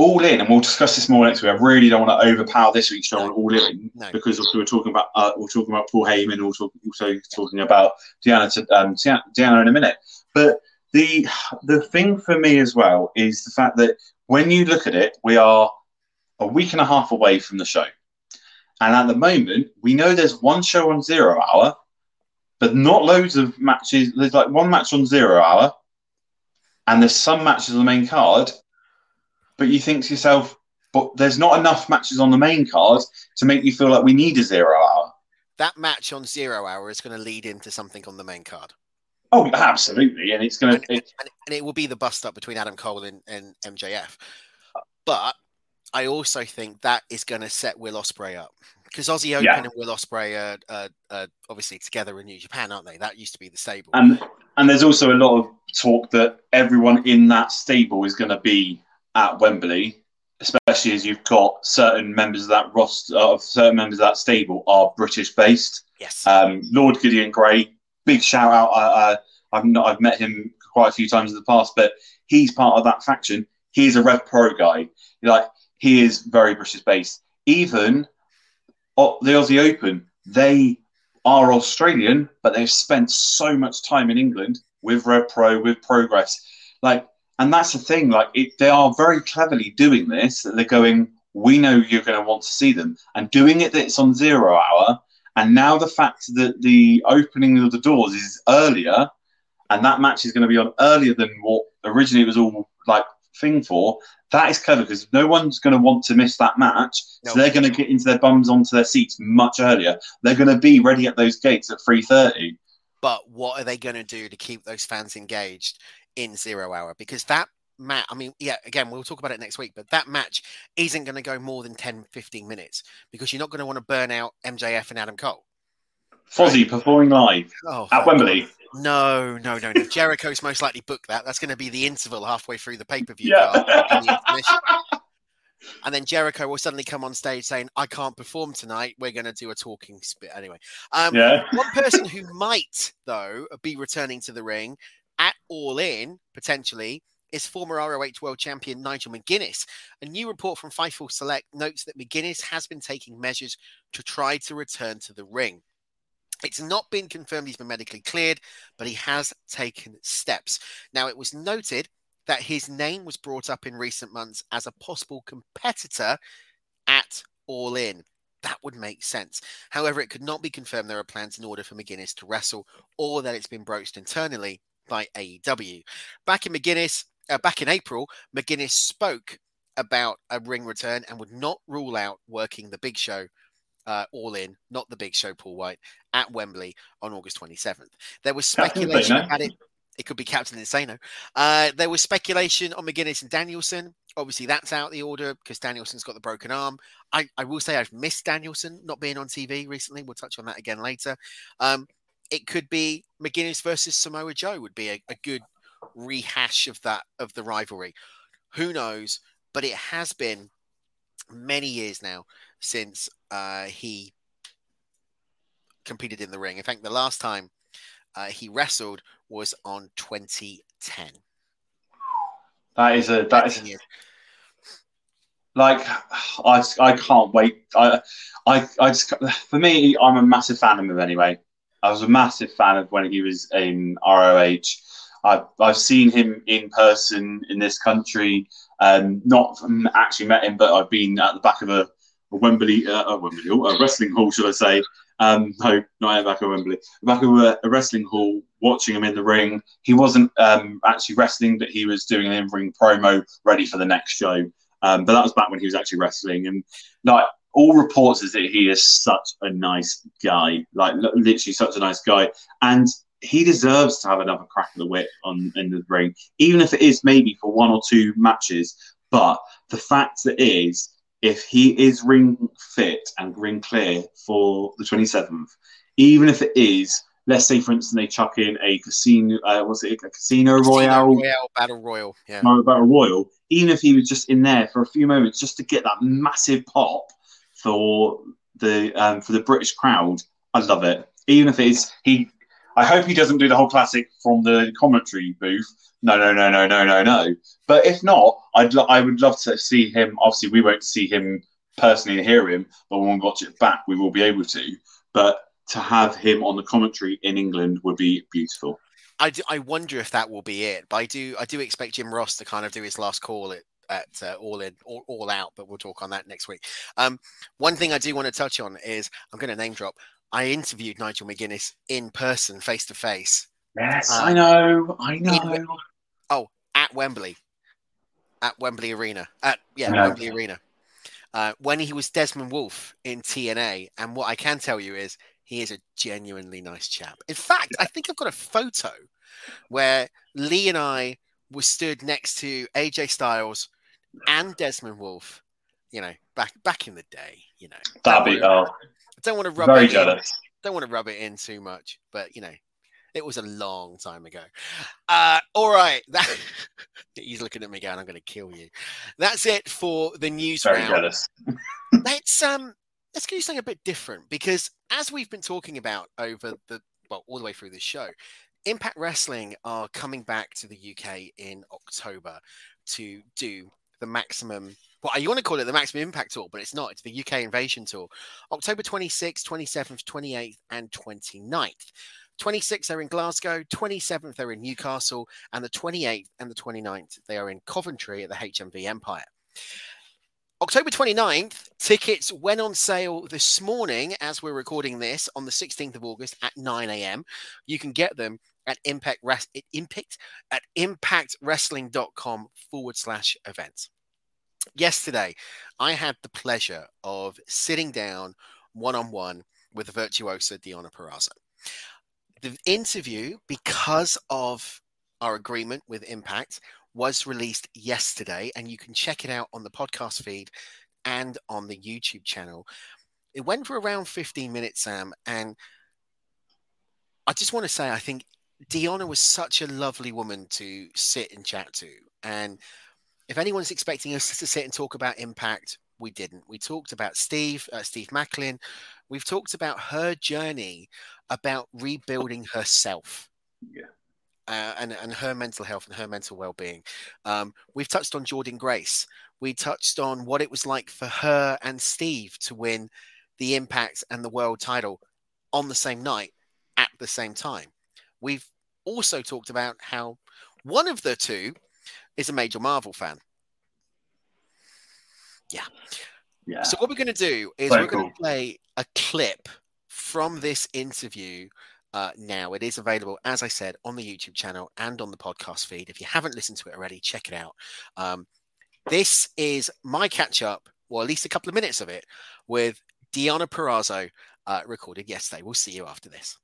S2: all in, and we'll discuss this more next week. I really don't want to overpower this week's show on all in
S1: No.
S2: because also we're talking about uh, we're talking about Paul Heyman, also also talking about Deonna to, um, Deonna Deonna in a minute. But the the thing for me as well is the fact that when you look at it, we are a week and a half away from the show. And at the moment, we know there's one show on zero hour, but not loads of matches. There's like one match on zero hour, and there's some matches on the main card. But you think to yourself, but there's not enough matches on the main card to make you feel like we need a zero hour.
S1: That match on Zero Hour is going to lead into something on the main card.
S2: Oh, absolutely. And it's going
S1: and,
S2: to.
S1: and, and it will be the bust up between Adam Cole and, and MJF. But I also think that is going to set Will Ospreay up because Aussie Open
S2: Yeah.
S1: and Will Ospreay are, are, are obviously together in New Japan, aren't they? That used to be the stable.
S2: And and there's also a lot of talk that everyone in that stable is going to be at Wembley, especially as you've got certain members of that roster, of certain members of that stable are British based.
S1: yes,
S2: Um, Lord Gideon Grey, big shout out. I, I, I've not, I've met him quite a few times in the past, but he's part of that faction. He's a Rev Pro guy. Like he is very British based. Even uh, the Aussie Open, they are Australian, but they've spent so much time in England with Rev Pro, with Progress. Like, and that's the thing. Like, it, they are very cleverly doing this. That they're going. We know you're going to want to see them, and doing it that it's on zero hour. And now the fact that the opening of the doors is earlier, and that match is going to be on earlier than what originally was all like thing for. That is clever because no one's going to want to miss that match.
S1: No.
S2: So they're going to get into their bums onto their seats much earlier. They're going to be ready at those gates at three thirty.
S1: but what are they going to do to keep those fans engaged in Zero Hour? Because that match, I mean, yeah, again, we'll talk about it next week, but that match isn't going to go more than 10, 15 minutes because you're not going to want to burn out MJF and Adam Cole.
S2: Fozzy performing live
S1: Oh,
S2: at Wembley.
S1: No, no, no, no. Jericho's most likely booked that. That's going to be the interval halfway through the pay per view.
S2: Yeah.
S1: and then Jericho will suddenly come on stage saying, "I can't perform tonight. We're going to do a talking spit anyway." Um,
S2: yeah.
S1: one person who might, though, be returning to the ring at All In potentially is former ROH World Champion Nigel McGuinness. A new report from Fightful Select notes that McGuinness has been taking measures to try to return to the ring. It's not been confirmed he's been medically cleared, but he has taken steps. Now, it was noted that his name was brought up in recent months as a possible competitor at All In. That would make sense. However, it could not be confirmed there are plans in order for McGuinness to wrestle or that it's been broached internally by AEW. Back in McGuinness, uh, back in April, McGuinness spoke about a ring return and would not rule out working the big show uh, all in, not the big show, Paul White, at Wembley on August 27th. There was speculation about it. It could be Captain Insano. Uh, there was speculation on McGuinness and Danielson. Obviously, that's out the order because Danielson's got the broken arm. I, I will say I've missed Danielson not being on TV recently. We'll touch on that again later. Um, it could be McGuinness versus Samoa Joe would be a, a good rehash of that of the rivalry. Who knows? But it has been many years now since uh, he competed in the ring. In fact, the last time uh, he wrestled was on 2010.
S2: That is a that is a, like I I can't wait. I I I just for me I'm a massive fan of him anyway. I was a massive fan of when he was in ROH. I've, I've seen him in person in this country. Um, not actually met him, but I've been at the back of a a Wembley, uh, a Wembley, a wrestling hall, should I say? Um, no, not at back of Wembley, back of a, a, wrestling hall, watching him in the ring. He wasn't um, actually wrestling, but he was doing an in-ring promo, ready for the next show. Um, but that was back when he was actually wrestling, and like all reports is that he is such a nice guy, like literally such a nice guy, and he deserves to have another crack of the whip on in the ring, even if it is maybe for one or two matches. But the fact that is if he is ring fit and ring clear for the 27th, even if it is, let's say, for instance, they chuck in a casino, uh, was it a casino, casino royale?
S1: royale? Battle Royal, yeah.
S2: Battle Royal. Even if he was just in there for a few moments, just to get that massive pop for the um, for the British crowd, I love it. Even if it's he I hope he doesn't do the whole classic from the commentary booth. No, no, no, no, no, no, no. But if not, I'd lo- I would love to see him. Obviously, we won't see him personally and hear him, but when we watch it back, we will be able to. But to have him on the commentary in England would be beautiful.
S1: I, do, I wonder if that will be it. But I do I do expect Jim Ross to kind of do his last call at at uh, all in all, all out but we'll talk on that next week um, one thing i do want to touch on is i'm going to name drop I interviewed Nigel McGuinness in person, face to face.
S2: Yes, um, I know, I know. In,
S1: oh, at Wembley, at Wembley Arena, at yeah, Wembley Arena. Uh, when he was Desmond Wolfe in TNA, and what I can tell you is he is a genuinely nice chap. In fact, I think I've got a photo where Lee and I were stood next to AJ Styles and Desmond Wolfe. You know, back back in the day. You know,
S2: that'd be oh,
S1: I don't want to rub
S2: very
S1: it
S2: jealous.
S1: In. Don't want to rub it in too much, but you know, it was a long time ago. Uh, all right, that he's looking at me going, "I'm going to kill you." That's it for the news
S2: very
S1: round.
S2: Jealous.
S1: let's um, let's do something a bit different because as we've been talking about over the well, all the way through this show, Impact Wrestling are coming back to the UK in October to do the maximum well, you want to call it the Maximum Impact Tour, but it's not. It's the UK Invasion Tour. October 26th, 27th, 28th, and 29th. 26th, they're in Glasgow. 27th, they're in Newcastle. And the 28th and the 29th, they are in Coventry at the HMV Empire. October 29th, tickets went on sale this morning as we're recording this on the 16th of August at 9 a.m. You can get them at impact, impact at impactwrestling.com forward slash events yesterday, I had the pleasure of sitting down one on one with the virtuosa Deonna Purrazzo. The interview, because of our agreement with Impact, was released yesterday, and you can check it out on the podcast feed and on the YouTube channel. It went for around 15 minutes, Sam, and I just want to say I think Deonna was such a lovely woman to sit and chat to. And if anyone's expecting us to sit and talk about impact, we didn't. We talked about Steve, uh, Steve Maclin. We've talked about her journey about rebuilding herself.
S2: Yeah.
S1: Uh, and, and her mental health and her mental well-being. Um, we've touched on Jordynne Grace. We touched on what it was like for her and Steve to win the Impact and the World title on the same night at the same time. We've also talked about how one of the two is a major Marvel fan. Yeah.
S2: Yeah.
S1: So what we're going to do is
S2: Very
S1: we're going to play a clip from this interview uh, now. It is available, as I said, on the YouTube channel and on the podcast feed. If you haven't listened to it already, check it out. Um, this is my catch up, or at least a couple of minutes of it, with Deonna Purrazzo, uh, recorded yesterday. We'll see you after this.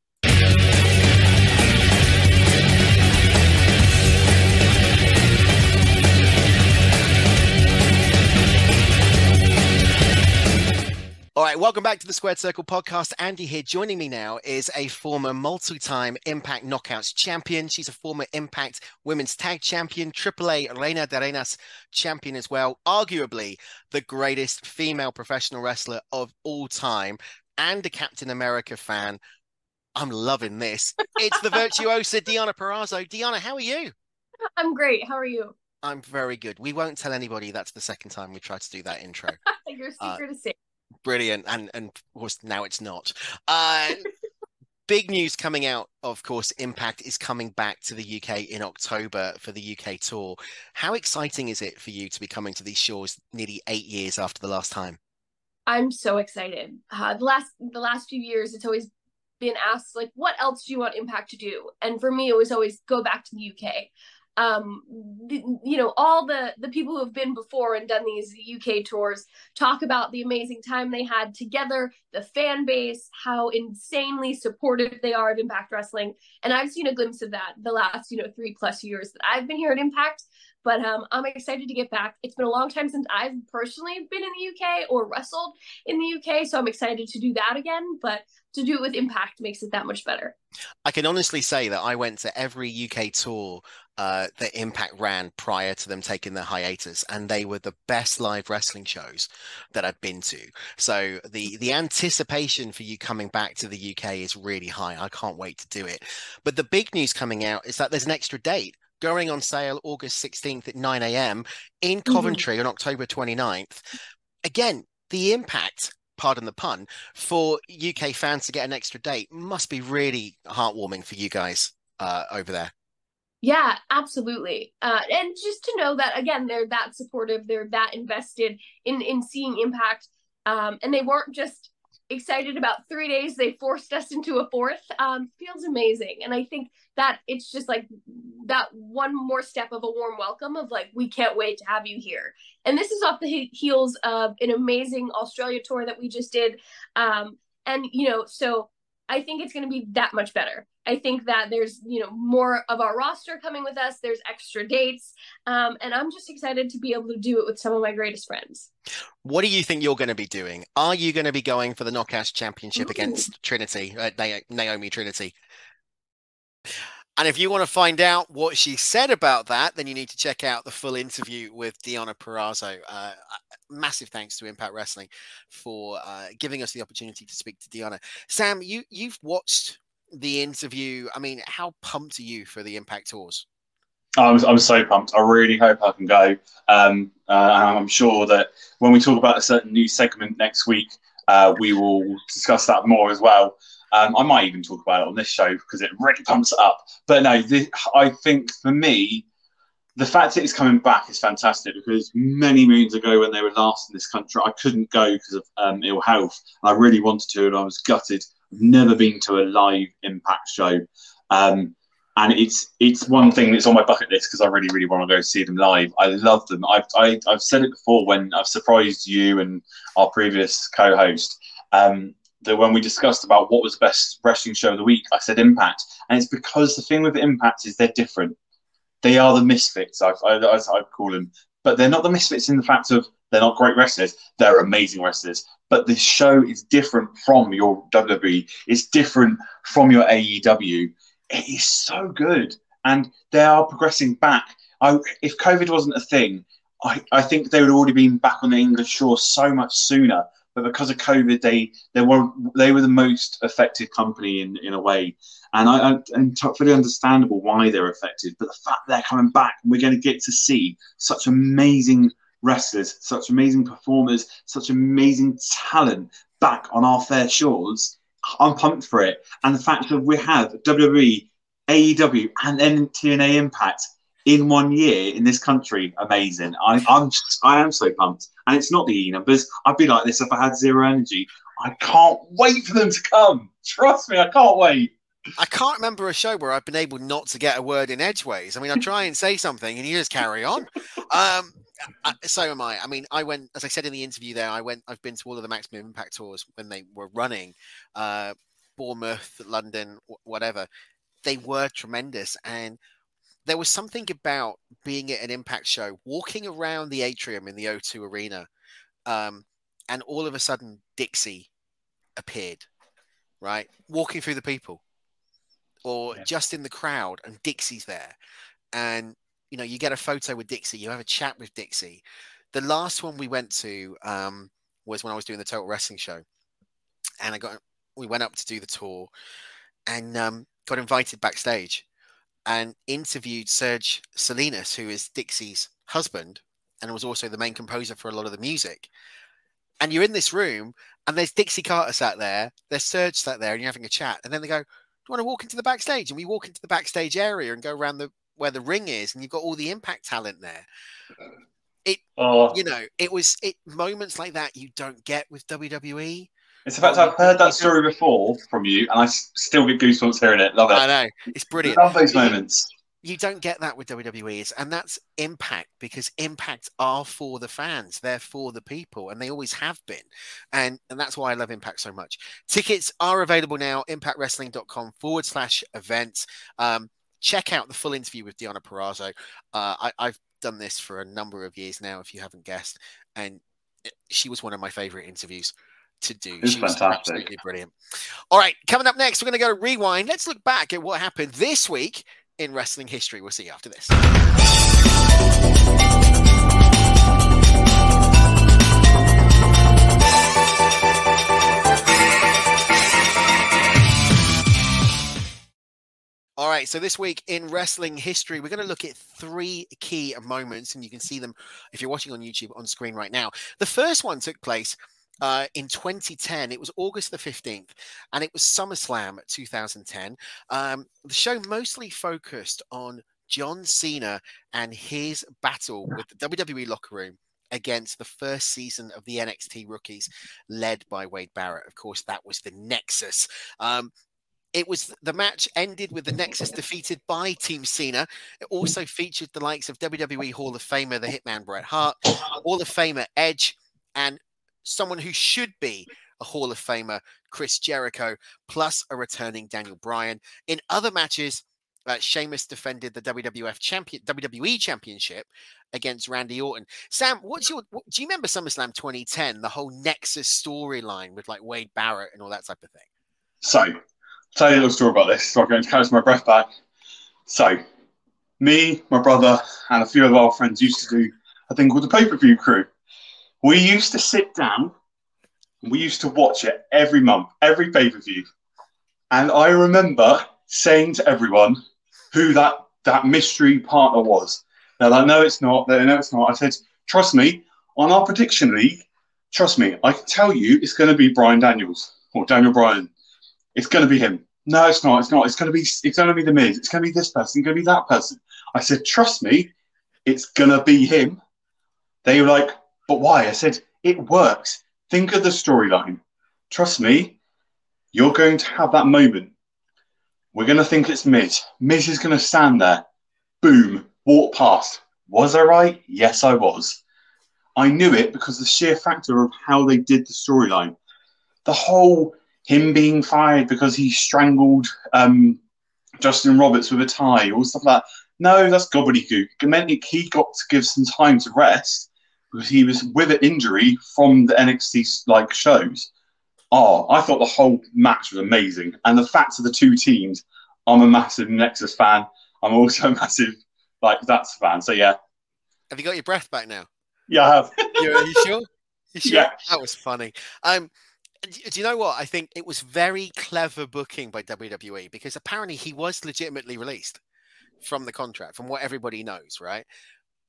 S1: All right, welcome back to the Squared Circle podcast. Andy here. Joining me now is a former multi-time Impact Knockouts champion. She's a former Impact Women's Tag Champion, AAA Reina de Reinas champion as well. Arguably the greatest female professional wrestler of all time, and a Captain America fan. I'm loving this. It's the virtuosa Deonna Purrazzo. Deonna, how are you?
S3: I'm great. How are you?
S1: I'm very good. We won't tell anybody that's the second time we tried to do that intro.
S3: Your
S1: Uh,
S3: secret is safe.
S1: Brilliant and and of course now it's not uh big news coming out of course impact is coming back to the uk in october for the uk tour how exciting is it for you to be coming to these shores nearly eight years after the last time
S3: I'm so excited. Uh, the last the last few years, it's always been asked like, what else do you want Impact to do? And for me, it was always go back to the UK. Um, the, you know, all the the people who have been before and done these UK tours talk about the amazing time they had together, the fan base, how insanely supportive they are of Impact Wrestling, and I've seen a glimpse of that the last you know three plus years that I've been here at Impact. But um, I'm excited to get back. It's been a long time since I've personally been in the UK or wrestled in the UK, so I'm excited to do that again. But to do it with Impact makes it that much better.
S1: i can honestly say that i went to every uk tour uh, that impact ran prior to them taking their hiatus and they were the best live wrestling shows that i've been to. So the the anticipation for you coming back to the uk is really high. I can't wait to do it. But the big news coming out is that there's an extra date going on sale august 16th at 9 a.m in coventry on october 29th again the impact pardon the pun for uk fans to get an extra date must be really heartwarming for you guys uh, over there
S3: Yeah, absolutely. Uh, and just to know that again, they're that supportive, they're that invested in in seeing Impact, um, and they weren't just excited about three days. They forced us into a fourth. Um, feels amazing, and I think that it's just like that one more step of a warm welcome of like we can't wait to have you here. And this is off the heels of an amazing Australia tour that we just did, um, and you know so. I think it's going to be that much better. I think that there's, you know, more of our roster coming with us. There's extra dates. Um, and I'm just excited to be able to do it with some of my greatest friends.
S1: what do you think you're going to be doing are you going to be going for the Knockout championship
S3: Ooh.
S1: against trinity uh, naomi trinity and if you want to find out what she said about that, then you need to check out the full interview with Deonna Purrazzo. Uh, massive thanks to Impact Wrestling for uh, giving us the opportunity to speak to Deonna. Sam, you you've watched the interview. I mean, how pumped are you for the Impact tours?
S2: I'm, I'm so pumped. I really hope I can go. Um, uh, I'm sure that when we talk about a certain new segment next week, uh, we will discuss that more as well. Um, I might even talk about it on this show because it really pumps it up. But no, this, I think for me, the fact that it's coming back is fantastic because many moons ago when they were last in this country, I couldn't go because of um, ill health. I really wanted to, and I was gutted. I've never been to a live Impact show. Um, and it's it's one thing that's on my bucket list because I really really want to go see them live. I love them. I've I, I've said it before when I've surprised you and our previous co-host. Um, that when we discussed about what was the best wrestling show of the week, I said Impact, and it's because the thing with Impact is they're different. They are the misfits, I, I, as I call them, but they're not the misfits in the fact of they're not great wrestlers. They're amazing wrestlers, but this show is different from your WWE. It's different from your AEW it is so good, and they are progressing back. I, if COVID wasn't a thing, I, I think they would already been back on the English shore so much sooner. But because of COVID, they they were they were the most affected company in, in a way, and I, I and fully understandable why they're affected. But the fact they're coming back, we're going to get to see such amazing wrestlers, such amazing performers, such amazing talent back on our fair shores. I'm pumped for it, and the fact that we have WWE, AEW, and then TNA Impact in one year in this country, amazing. I, just, I am so pumped, and it's not the E numbers. I'd be like this if I had zero energy. I can't wait for them to come. Trust me, I can't wait.
S1: I can't remember a show where I've been able not to get a word in edgeways. I mean, I try and say something and you just carry on. Um, so am I. I mean, I went, as I said in the interview there, I went, I've been to all of the Maximum Impact tours when they were running, uh, Bournemouth, London, whatever. They were tremendous. And there was something about being at an Impact show, walking around the atrium in the O2 Arena, um, and all of a sudden Dixie appeared, right? Walking through the people or yeah. just in the crowd and Dixie's there. And, you know, you get a photo with Dixie, you have a chat with Dixie. The last one we went to um, was when I was doing the Total Wrestling show. And I got, we went up to do the tour and um, got invited backstage and interviewed Serge Salinas, who is Dixie's husband and was also the main composer for a lot of the music. And you're in this room, and there's Dixie Carter sat there, there's Serge sat there, and you're having a chat. And then they go, Do you want to walk into the backstage? And we walk into the backstage area and go around the where the ring is, and you've got all the impact talent there. It, oh. you know, it was it moments like that you don't get with WWE.
S2: It's the fact I've heard that story before from you, and I still get goosebumps hearing it. Love it.
S1: I know it's brilliant.
S2: I love those moments
S1: you don't get that with WWE, and that's Impact because Impact are for the fans, they're for the people, and they always have been, and and that's why I love Impact so much. Tickets are available now. ImpactWrestling.com forward slash events. Um, check out the full interview with Deonna Purrazzo. Uh, I, I've done this for a number of years now, if you haven't guessed, and she was one of my favorite interviews to do.
S2: It's she was fantastic. absolutely
S1: brilliant. All right, coming up next, we're going to go to rewind. Let's look back at what happened this week in wrestling history. We'll see you after this. All right, so this week in wrestling history, we're going to look at three key moments, and you can see them if you're watching on YouTube on screen right now. The first one took place uh, in 2010. It was August the 15th, and it was SummerSlam 2010. Um, the show mostly focused on John Cena and his battle with the WWE locker room against the first season of the NXT rookies, led by Wade Barrett. Of course, that was the Nexus. Um, it was the match ended with the Nexus defeated by Team Cena. It also featured the likes of WWE Hall of Famer, the Hitman Bret Hart, Hall of Famer Edge, and someone who should be a Hall of Famer, Chris Jericho, plus a returning Daniel Bryan. In other matches, uh, Sheamus defended the WWF champion, WWE Championship against Randy Orton. Sam, what's your? What, do you remember SummerSlam 2010? The whole Nexus storyline with like Wade Barrett and all that type of thing.
S2: So, I'll tell you a little story about this. So I'm going to catch my breath back. So, me, my brother, and a few of our friends used to do a thing called the pay per view crew. We used to sit down, we used to watch it every month, every pay per view. And I remember saying to everyone who that, that mystery partner was. They're like, no, it's not. They no, it's not. I said, trust me, on our prediction league, trust me, I can tell you it's going to be Brian Daniels or Daniel Bryan. It's going to be him. No, it's not. It's not. It's going to be. It's going to be the Miz. It's going to be this person. It's going to be that person. I said, trust me, it's going to be him. They were like, but why? I said, it works. Think of the storyline. Trust me, you're going to have that moment. We're going to think it's Miz. Miz is going to stand there. Boom, walk past. Was I right? Yes, I was. I knew it because the sheer factor of how they did the storyline. The whole him being fired because he strangled um, Justin Roberts with a tie or stuff like that. No, that's gobbledygook. It meant he got to give some time to rest because he was with an injury from the NXT like shows. Oh, I thought the whole match was amazing, and the fact of the two teams, I'm a massive Nexus fan. I'm also a massive like that's fan. So yeah.
S1: Have you got your breath back now?
S2: Yeah, I have.
S1: you, are you sure? You sure?
S2: Yeah.
S1: That was funny. Um, do you know what? I think it was very clever booking by WWE because apparently he was legitimately released from the contract, from what everybody knows, right?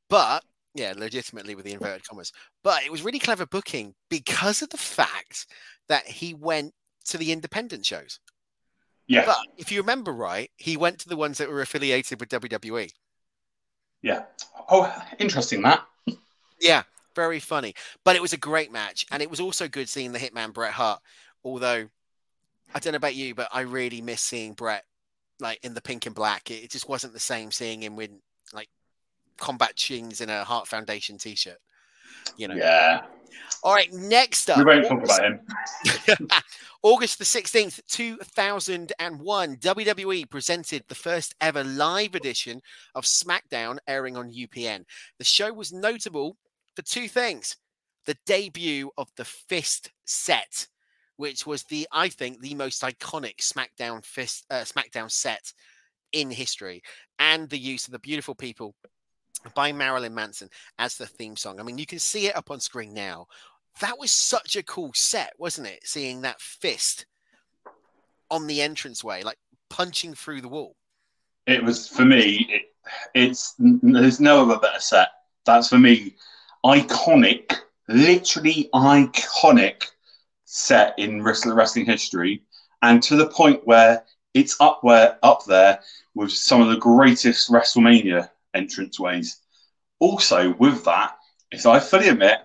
S1: But yeah, legitimately with the inverted commas. But it was really clever booking because of the fact that he went to the independent shows.
S2: Yeah.
S1: But if you remember right, he went to the ones that were affiliated with WWE.
S2: Yeah. Oh, interesting that.
S1: Yeah, very funny. But it was a great match, and it was also good seeing the Hitman Bret Hart. Although I don't know about you, but I really miss seeing Bret like in the pink and black. It, it just wasn't the same seeing him with like combat chings in a Heart Foundation t-shirt. You know.
S2: Yeah.
S1: All right, next up.
S2: We won't talk about him.
S1: August the 16th, 2001, WWE presented the first ever live edition of SmackDown airing on UPN. The show was notable for two things the debut of the Fist set, which was the, I think, the most iconic SmackDown Fist, uh, SmackDown set in history, and the use of the beautiful people by Marilyn Manson as the theme song. I mean, you can see it up on screen now that was such a cool set, wasn't it? Seeing that fist on the entranceway, like punching through the wall.
S2: It was for me. It, it's there's no other better set. That's for me, iconic, literally iconic set in wrestling history, and to the point where it's up where up there with some of the greatest WrestleMania entranceways. Also, with that, if I fully admit,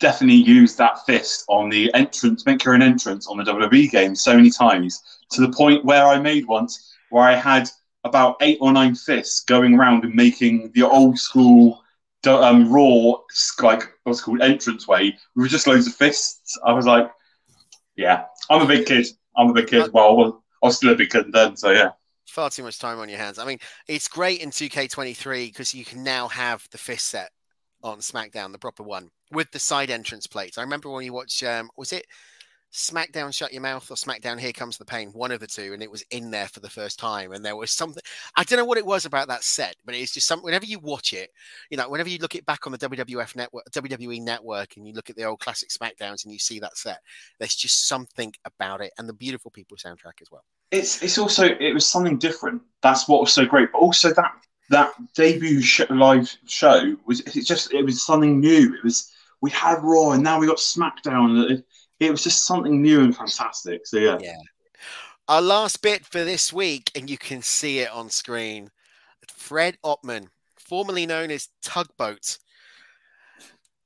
S2: definitely used that fist on the entrance, make her an entrance on the WWE game so many times to the point where I made once where I had about eight or nine fists going around and making the old school um, Raw, like what's called entrance way with just loads of fists. I was like, yeah, I'm a big kid. I'm a big kid. Well, I was still a big kid then, so yeah.
S1: Far too much time on your hands. I mean, it's great in 2K23 because you can now have the fist set on SmackDown, the proper one, with the side entrance plates. I remember when you watch, um, was it SmackDown Shut Your Mouth or SmackDown Here Comes the Pain, one of the two, and it was in there for the first time. And there was something, I don't know what it was about that set, but it's just something, whenever you watch it, you know, whenever you look it back on the WWF network, WWE network, and you look at the old classic SmackDowns and you see that set, there's just something about it and the beautiful people soundtrack as well.
S2: It's, it's also, it was something different. That's what was so great. But also that that debut live show was it just it was something new. It was we had Raw and now we got SmackDown. It, it was just something new and fantastic. So yeah,
S1: yeah. Our last bit for this week, and you can see it on screen. Fred Ottman, formerly known as Tugboat.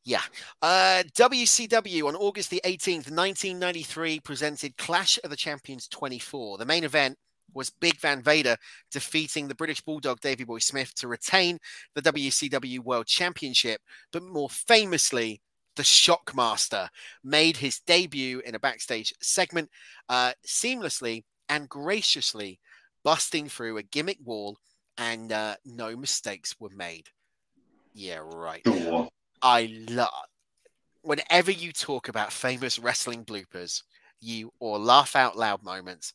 S1: Yeah. Uh, WCW on August the 18th, 1993, presented Clash of the Champions 24. The main event was Big Van Vader defeating the British Bulldog Davy Boy Smith to retain the WCW World Championship, but more famously, the Shockmaster made his debut in a backstage segment uh, seamlessly and graciously busting through a gimmick wall, and uh, no mistakes were made. Yeah, right. I love whenever you talk about famous wrestling bloopers, you or laugh out loud moments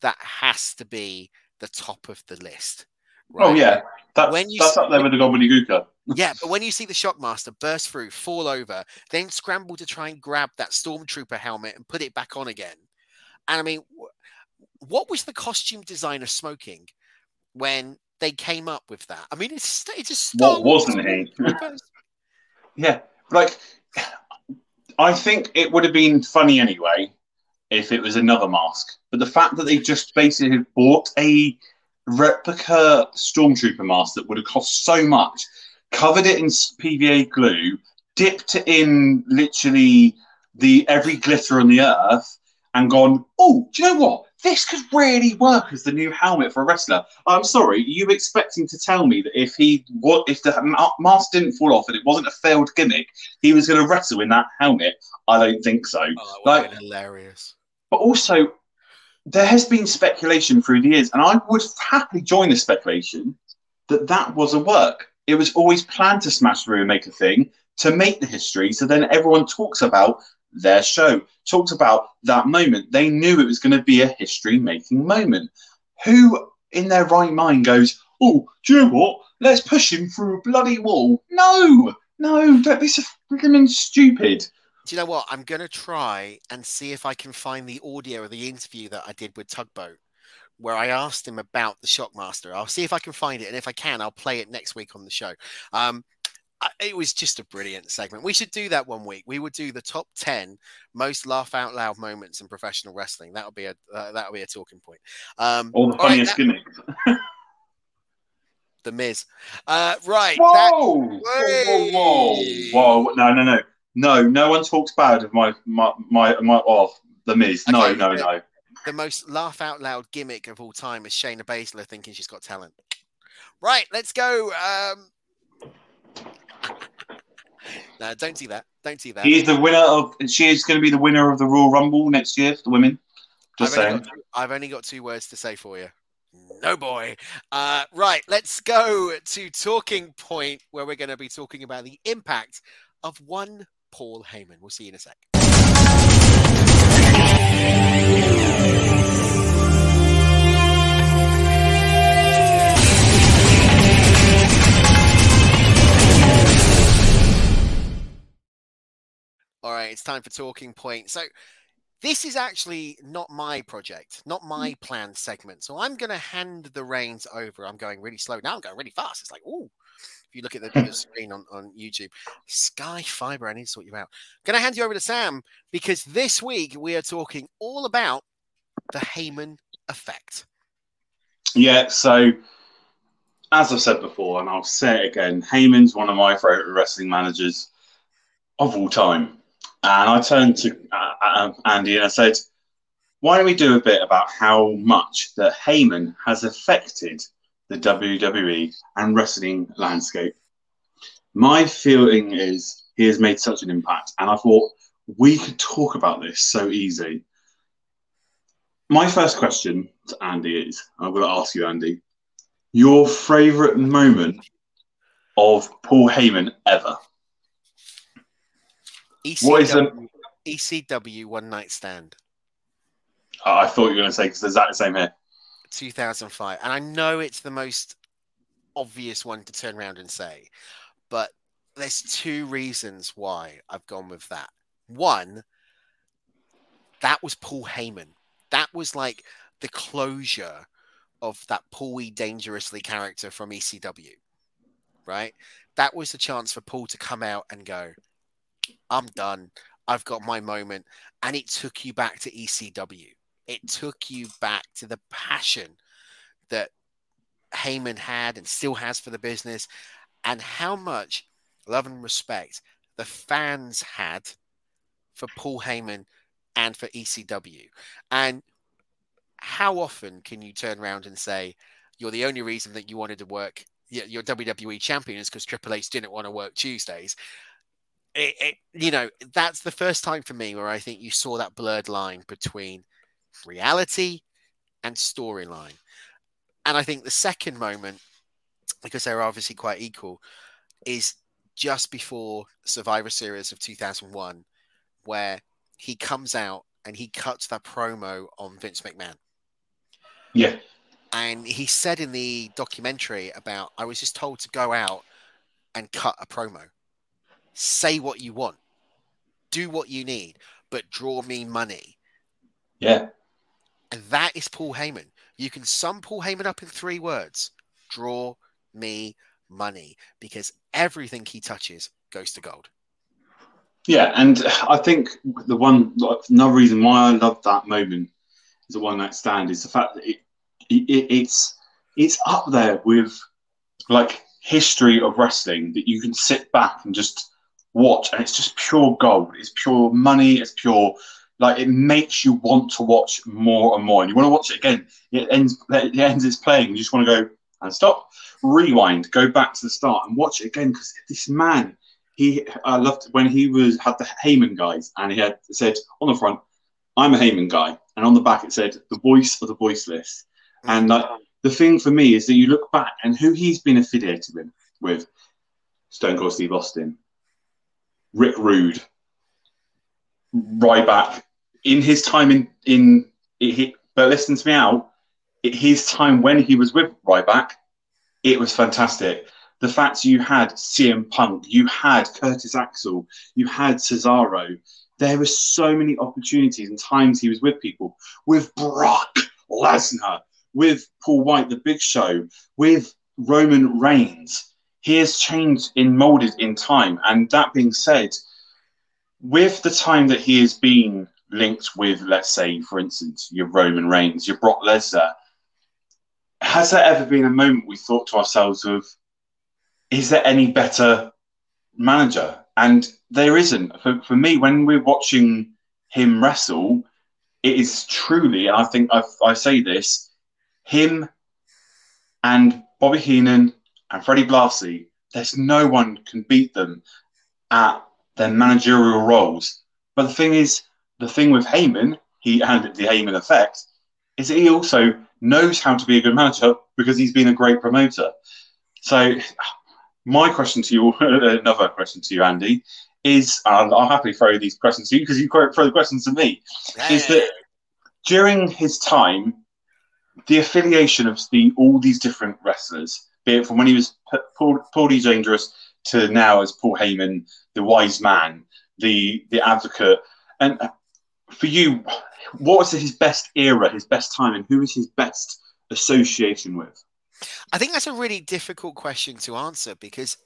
S1: that has to be the top of the list.
S2: Oh, right? Oh yeah, that's, when you that's see, up there with the gobbledygooker.
S1: yeah, but when you see the Shockmaster burst through, fall over, then scramble to try and grab that Stormtrooper helmet and put it back on again, and I mean, what was the costume designer smoking when they came up with that? I mean, it's it's just
S2: what wasn't he? yeah, like I think it would have been funny anyway if it was another mask. But the fact that they just basically bought a replica Stormtrooper mask that would have cost so much, covered it in PVA glue, dipped it in literally the every glitter on the earth, and gone, oh, do you know what? This could really work as the new helmet for a wrestler. I'm sorry, you expecting to tell me that if he what if the mask didn't fall off and it wasn't a failed gimmick, he was going to wrestle in that helmet? I don't think so.
S1: Oh, like hilarious.
S2: But also, there has been speculation through the years, and I would happily join the speculation that that was a work. It was always planned to smash through and make a thing to make the history, so then everyone talks about their show, talks about that moment. They knew it was going to be a history making moment. Who in their right mind goes, "Oh, do you know what? Let's push him through a bloody wall." No, no, don't be so freaking stupid.
S1: Do you know what? I'm going to try and see if I can find the audio of the interview that I did with Tugboat, where I asked him about the Shockmaster. I'll see if I can find it, and if I can, I'll play it next week on the show. Um, it was just a brilliant segment. We should do that one week. We would do the top ten most laugh out loud moments in professional wrestling. That'll be a uh, that would be a talking point. Um,
S2: all the funniest all right, gimmicks.
S1: the Miz. Uh, right.
S2: Whoa! That... whoa! Whoa! Whoa! Whoa! No! No! No! No! No one talks bad of my my my my oh the Miz. No! Okay, no! No!
S1: The most laugh out loud gimmick of all time is Shayna Baszler thinking she's got talent. Right. Let's go. Um, no, don't do that. Don't do that.
S2: She is the winner of. She is going to be the winner of the Royal Rumble next year for the women. Just
S1: I've
S2: saying.
S1: Only two, I've only got two words to say for you. No boy. Uh, right, let's go to talking point where we're going to be talking about the impact of one Paul Heyman. We'll see you in a sec. All right, it's time for talking point. So, this is actually not my project, not my mm. planned segment. So, I'm going to hand the reins over. I'm going really slow now. I'm going really fast. It's like, oh, if you look at the, screen on, on YouTube, Sky Fiber, I need to sort you out. Going to hand you over to Sam because this week we are talking all about the Heyman effect.
S2: Yeah. So, as I've said before, and I'll say it again, Heyman's one of my favorite wrestling managers of all time. And I turned to uh, uh, Andy and I said, why don't we do a bit about how much that Heyman has affected the WWE and wrestling landscape? My feeling is he has made such an impact, and I thought we could talk about this so easy. My first question to Andy is I'm going to ask you, Andy, your favourite moment of Paul Heyman ever?
S1: ECW, what is an ECW One Night Stand?
S2: I thought you were going to say because there's that the same here.
S1: 2005, and I know it's the most obvious one to turn around and say, but there's two reasons why I've gone with that. One, that was Paul Heyman. That was like the closure of that Paulie dangerously character from ECW, right? That was the chance for Paul to come out and go, I'm done. I've got my moment. And it took you back to ECW. It took you back to the passion that Heyman had and still has for the business, and how much love and respect the fans had for Paul Heyman and for ECW. And how often can you turn around and say, you're the only reason that you wanted to work, your WWE champion is because Triple H didn't want to work Tuesdays? it, it, you know, that's the first time for me where I think you saw that blurred line between reality and storyline. And I think the second moment, because they're obviously quite equal, is just before Survivor Series of 2001, where he comes out and he cuts that promo on Vince McMahon.
S2: Yeah.
S1: And he said in the documentary about, I was just told to go out and cut a promo say what you want, do what you need, but draw me money.
S2: Yeah.
S1: And that is Paul Heyman. You can sum Paul Heyman up in three words draw me money because everything he touches goes to gold.
S2: Yeah, and I think the one another reason why I love that moment is the one night stand is the fact that it, it, it's it's up there with like history of wrestling that you can sit back and just watch, and it's just pure gold. It's pure money. It's pure like it makes you want to watch more and more, and you want to watch it again. It ends. It ends. It's playing. You just want to go and stop, rewind, go back to the start, and watch it again because this man. He, I loved when he was had the Heyman guys, and he had said on the front, "I'm a Heyman guy," and on the back it said, "The voice of the voiceless." And like the thing for me is that you look back and who he's been affiliated with, with Stone Cold Steve Austin, Rick Rude, right back in his time in in. He, but listen to me out. his time when he was with Ryback, it was fantastic. The fact you had CM Punk, you had Curtis Axel, you had Cesaro. There were so many opportunities and times he was with people, with Brock Lesnar, with Paul White, the Big Show, with Roman Reigns. He has changed in molded in time. And that being said, with the time that he has been linked with, let's say, for instance, your Roman Reigns, your Brock Lesnar, has there ever been a moment we thought to ourselves of, is there any better manager? And there isn't. For, for me, when we're watching him wrestle, it is truly, I think i I say this, him and Bobby Heenan and Freddie Blassie, there's no one can beat them at their managerial roles. But the thing is, the thing with Heyman, he and the Heyman effect, is that he also knows how to be a good manager because he's been a great promoter. So, my question to you, another question to you, Andy, is I'll, I'll happily throw these questions to you because you throw the questions to me. Is that during his time, the affiliation of the all these different wrestlers, be it from when he was Paul, Paulie Dangerous to now as Paul Heyman, the wise man, the the advocate, and for you, what was his best era, his best time, and who was his best association with?
S1: I think that's a really difficult question to answer because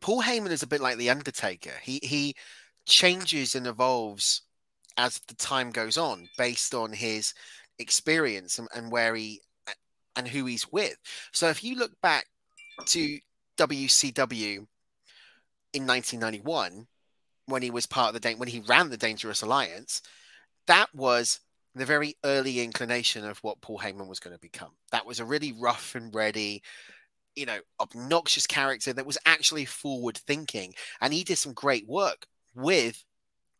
S1: Paul Heyman is a bit like the Undertaker. He he changes and evolves as the time goes on based on his experience and, and where he and who he's with. So if you look back to WCW in 1991 when he was part of the when he ran the Dangerous Alliance, that was the very early inclination of what Paul Heyman was going to become. That was a really rough and ready, you know, obnoxious character that was actually forward thinking, and he did some great work with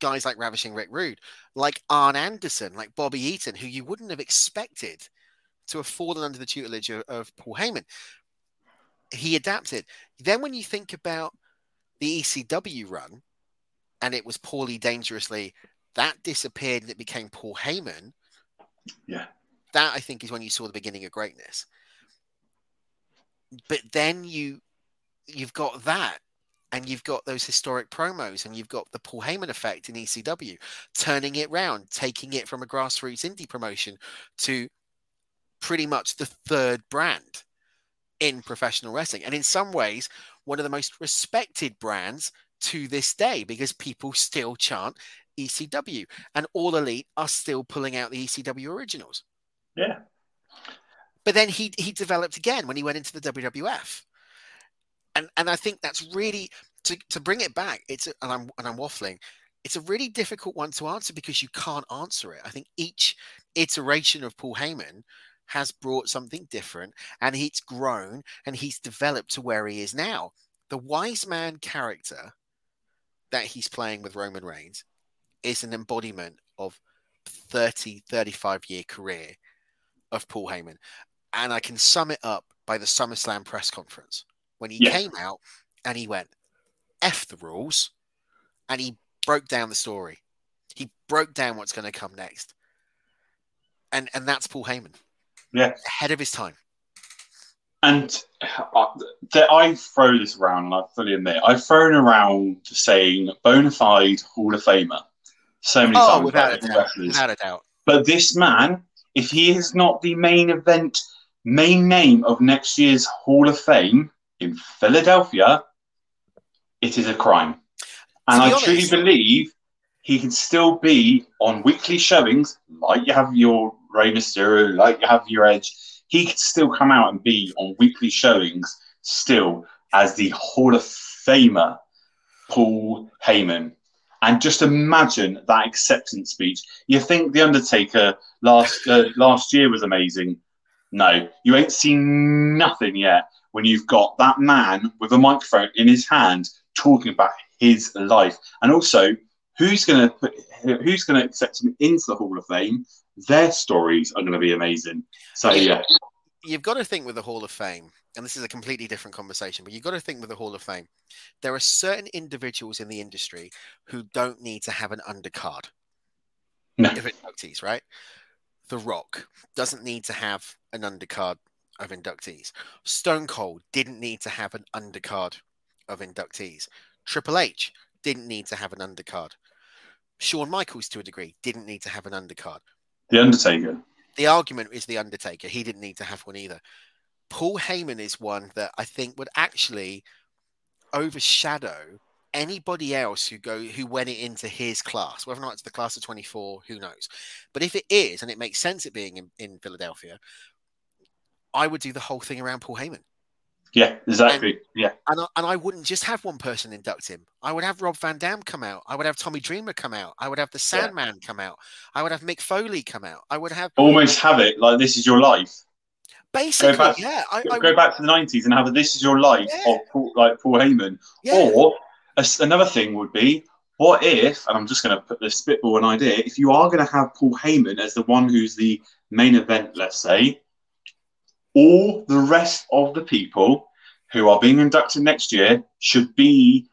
S1: guys like Ravishing Rick Rude, like Arn Anderson, like Bobby Eaton, who you wouldn't have expected to have fallen under the tutelage of, of Paul Heyman. He adapted. Then, when you think about the ECW run, and it was Paulie Dangerously, that disappeared and it became Paul Heyman.
S2: Yeah.
S1: That I think is when you saw the beginning of greatness. But then you you've got that and you've got those historic promos and you've got the Paul Heyman effect in ECW, turning it round, taking it from a grassroots indie promotion to pretty much the third brand in professional wrestling. And in some ways, one of the most respected brands to this day because people still chant ECW and All Elite are still pulling out the ECW originals.
S2: Yeah.
S1: But then he he developed again when he went into the WWF and and I think that's really to, to bring it back. It's a, and I'm and I'm waffling. It's a really difficult one to answer because you can't answer it. I think each iteration of Paul Heyman has brought something different, and he's grown and he's developed to where he is now. The wise man character that he's playing with Roman Reigns is an embodiment of 30, 35 year career of Paul Heyman. And I can sum it up by the SummerSlam press conference when he yes. came out and he went, F the rules. And he broke down the story. He broke down what's going to come next. And and that's Paul Heyman.
S2: Yeah.
S1: Ahead of his time.
S2: And uh, I throw this around, and I fully admit, I've thrown around saying bona fide Hall of Famer so many
S1: oh,
S2: times.
S1: Without a, doubt, without a doubt.
S2: But this man, if he is not the main event, main name of next year's Hall of Fame, in Philadelphia, it is a crime. And I honest, truly believe he can still be on weekly showings, like you have your Rey Mysterio, like you have your Edge. He could still come out and be on weekly showings still as the Hall of Famer, Paul Heyman. And just imagine that acceptance speech. You think The Undertaker last uh, last year was amazing? No, you ain't seen nothing yet when you've got that man with a microphone in his hand talking about his life, and also who's going to who's going to accept him into the Hall of Fame. Their stories are going to be amazing. So yeah,
S1: you've got to think with the Hall of Fame, and this is a completely different conversation, but you've got to think with the Hall of Fame. There are certain individuals in the industry who don't need to have an undercard. No. If it notice, right? The Rock doesn't need to have an undercard of inductees. Stone Cold didn't need to have an undercard of inductees. Triple H didn't need to have an undercard. Shawn Michaels, to a degree, didn't need to have an undercard.
S2: The Undertaker.
S1: The argument is The Undertaker. He didn't need to have one either. Paul Heyman is one that I think would actually overshadow anybody else who go who went it into his class, whether or not it's the class of 24, who knows. But if it is, and it makes sense it being in, in Philadelphia, I would do the whole thing around Paul Heyman.
S2: Yeah, exactly. yeah.
S1: And I, and I wouldn't just have one person induct him. I would have Rob Van Dam come out. I would have Tommy Dreamer come out. I would have the Sandman come out. I would have Mick Foley come out. I would have
S2: Almost have it like this is your life.
S1: basically,
S2: back-
S1: yeah. I,
S2: Go
S1: I
S2: go
S1: would-
S2: back to the nineties and have a "This Is Your Life"
S1: Yeah.
S2: of Paul, like Paul Heyman.
S1: yeah.
S2: Or a another thing would be, what if? And I'm just going to put this spitball an idea. If you are going to have Paul Heyman as the one who's the main event, let's say, all the rest of the people who are being inducted next year should be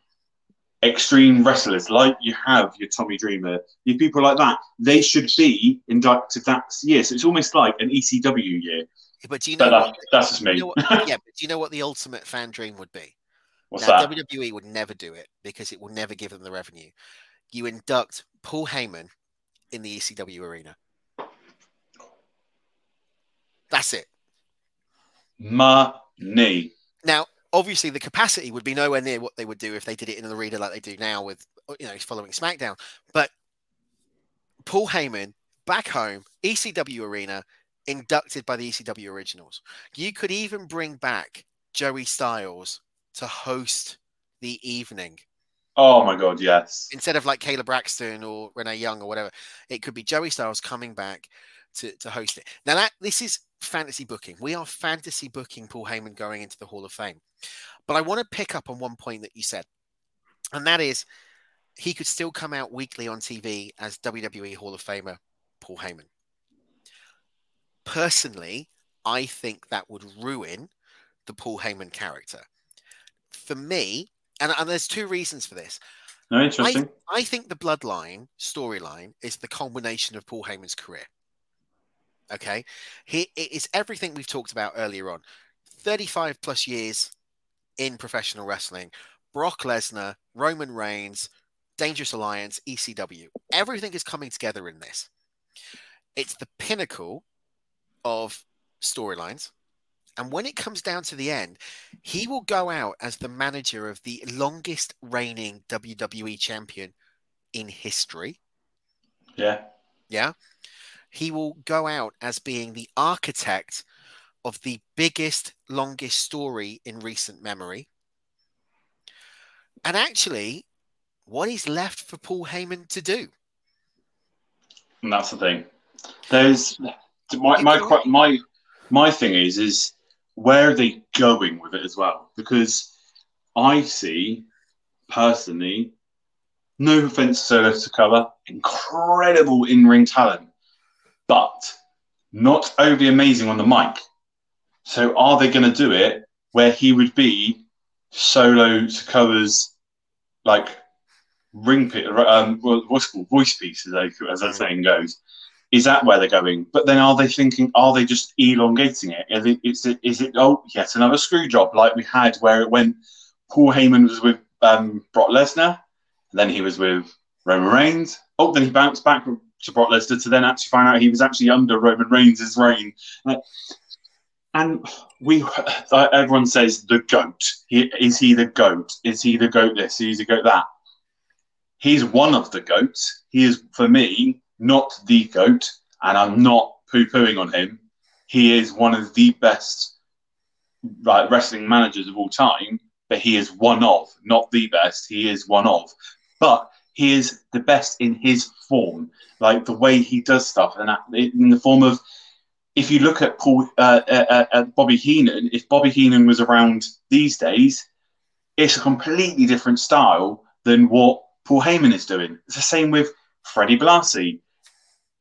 S2: extreme wrestlers, like you have your Tommy Dreamer, your people like that. They should be inducted that year. So it's almost like an ECW year.
S1: But do you know
S2: that,
S1: what?
S2: that's just
S1: you
S2: me.
S1: know what- yeah, but do you know what the ultimate fan dream would be?
S2: What's
S1: now,
S2: that?
S1: WWE would never do it because it will never give them the revenue. You induct Paul Heyman in the ECW arena. That's it.
S2: Money.
S1: Now, obviously, the capacity would be nowhere near what they would do if they did it in the arena like they do now with, you know, following SmackDown. But Paul Heyman back home, ECW arena, inducted by the ECW originals. You could even bring back Joey Styles to host the evening
S2: Oh my god, yes.
S1: instead of like Kayla Braxton or Renee Young or whatever. It could be Joey Styles coming back to, to host it. Now that this is fantasy booking. We are fantasy booking Paul Heyman going into the Hall of Fame. But I want to pick up on one point that you said, and that is he could still come out weekly on TV as WWE Hall of Famer Paul Heyman. Personally, I think that would ruin the Paul Heyman character. For me, and, and there's two reasons for this.
S2: No, interesting.
S1: I think the Bloodline storyline is the culmination of Paul Heyman's career. Okay, he it is everything we've talked about earlier on. Thirty-five plus years in professional wrestling. Brock Lesnar, Roman Reigns, Dangerous Alliance, ECW. Everything is coming together in this. It's the pinnacle of storylines. And when it comes down to the end, he will go out as the manager of the longest reigning WWE champion in history.
S2: yeah.
S1: Yeah. He will go out as being the architect of the biggest, longest story in recent memory. And actually, what is left for Paul Heyman to do?
S2: And that's the thing. There's my my my my thing is is where are they going with it as well? Because I see personally, no offense to Solo Sikoa, incredible in ring talent, but not overly amazing on the mic. So are they going to do it where he would be Solo Sikoa's like ring pi- um what's called? Voice piece as, they, as that saying goes. Is that where they're going? But then are they thinking are they just elongating it? Is it, is it, is it oh yet another screw job like we had where it went Paul Heyman was with um, Brock Lesnar and then he was with Roman Reigns. Oh then he bounced back to Brock Lesnar to then actually find out he was actually under Roman Reigns' reign and we everyone says the goat he, is he the goat is he the goat this is he the goat that he's one of the goats. He is, for me, not the goat, and I'm not poo pooing on him. He is one of the best like, wrestling managers of all time, but he is one of, not the best. He is one of. But he is the best in his form, like the way he does stuff, and in the form of. If you look at Paul, uh, uh, uh, Bobby Heenan, if Bobby Heenan was around these days, it's a completely different style than what Paul Heyman is doing. It's the same with Freddie Blassie.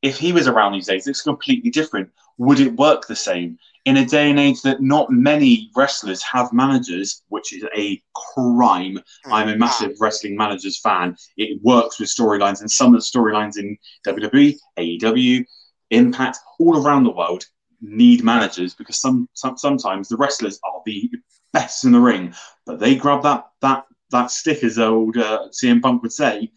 S2: If he was around these days, it's completely different. Would it work the same? In a day and age that not many wrestlers have managers, which is a crime. I'm a massive wrestling managers fan. It works with storylines, and some of the storylines in WWE, AEW, Impact, all around the world need managers because some, some sometimes the wrestlers are the best in the ring, but they grab that that that stick, as old uh, CM Punk would say,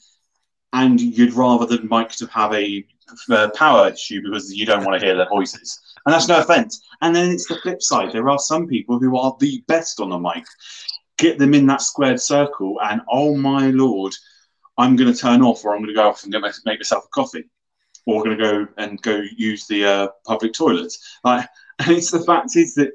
S2: and you'd rather than mic to have a uh, power issue because you don't want to hear their voices. And that's no offense. And then it's the flip side. There are some people who are the best on the mic. Get them in that squared circle, and oh my lord, I'm going to turn off, or I'm going to go off and make myself a coffee, or I'm going to go and go use the uh, public toilets. Like, and it's the fact is that